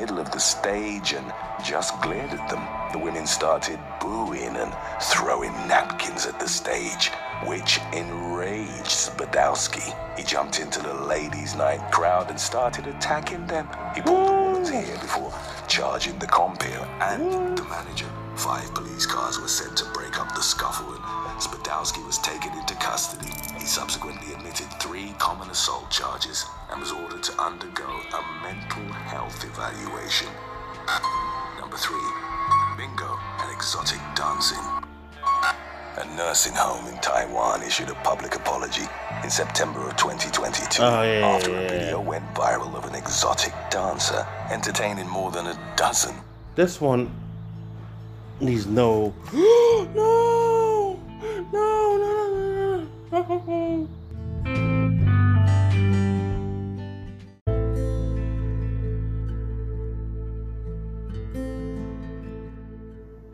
Come on now. middle of the stage and just glared at them. The women started booing and throwing napkins at the stage, which enraged Spadowski. He jumped into the ladies' night crowd and started attacking them. He pulled the woman's hair before charging the compere and the manager. Five police cars were sent to break up the scuffle and Spadowski was taken into custody. He subsequently admitted three common assault charges and was ordered to undergo a mental health evaluation. Number three, bingo and exotic dancing. A nursing home in Taiwan issued a public apology in September of 2022 Oh, yeah, after yeah, a video went viral of an exotic dancer entertaining more than a dozen This one needs no! [GASPS] [GASPS] No!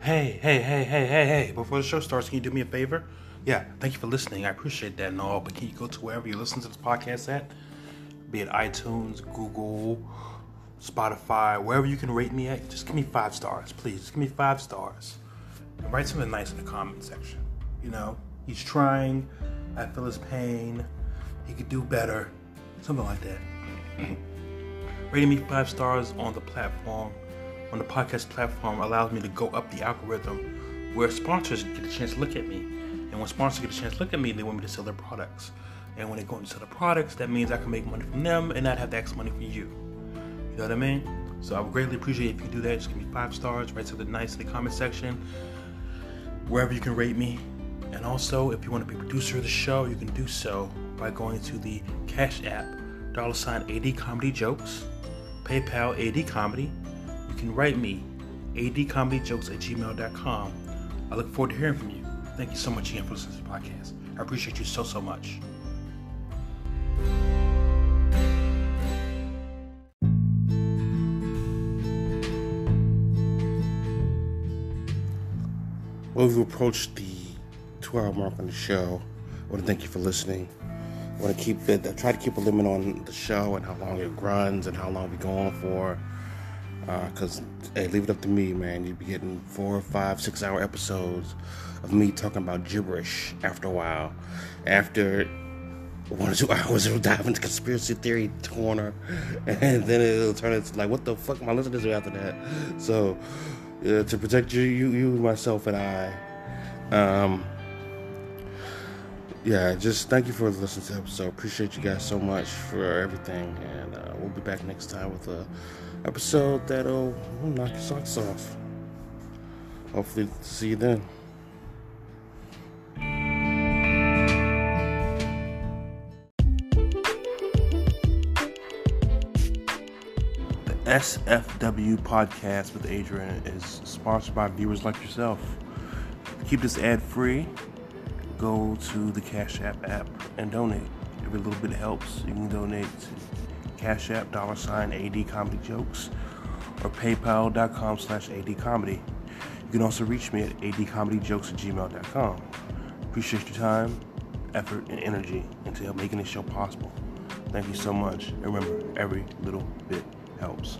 Hey, hey, hey, hey, hey, hey. Before the show starts, can you do me a favor? Yeah, thank you for listening. I appreciate that and all. But can you go to wherever you listen to this podcast at? Be it iTunes, Google, Spotify, wherever you can rate me at. Just give me five stars, please. Just give me five stars. And write something nice in the comment section. You know, he's trying. I feel his pain. He could do better. Something like that. [LAUGHS] Rating me five stars on the platform, on the podcast platform, allows me to go up the algorithm where sponsors get a chance to look at me. And when sponsors get a chance to look at me, they want me to sell their products. And when they go and sell the products, that means I can make money from them and not have to ask money from you. You know what I mean? So I would greatly appreciate if you do that. Just give me five stars, write something nice in the comment section, wherever you can rate me. And also, if you want to be producer of the show, you can do so by going to the Cash App, dollar sign AD Comedy Jokes, PayPal AD Comedy. Can write me, adcomedyjokes at gmail.com. I look forward to hearing from you. Thank you so much again for listening to the podcast. I appreciate you so, so much. Well, we've approached the two hour mark on the show. I want to thank you for listening. I want to keep it, I try to keep a limit on the show and how long it runs and how long we go on for. Because, uh, hey, leave it up to me, man. You'd be getting four, five, six hour episodes of me talking about gibberish after a while. After one or two [LAUGHS] hours, it'll dive into conspiracy theory corner, [LAUGHS] and then it'll turn into like, what the fuck am I listening to after that? So, uh, to protect you, you, you, myself, and I. Um, yeah, just thank you for listening to the episode. Appreciate you guys so much for everything, and uh, we'll be back next time with a episode that'll knock your socks off. Hopefully, see you then. The SFW podcast with Adrian is sponsored by viewers like yourself. To keep this ad free, go to the Cash App app and donate. Every little bit helps. You can donate Cash App dollar sign AD Comedy Jokes or PayPal.com slash AD Comedy. You can also reach me at adcomedyjokes at gmail.com. Appreciate your time, effort, and energy into making this show possible. Thank you so much. And remember, every little bit helps.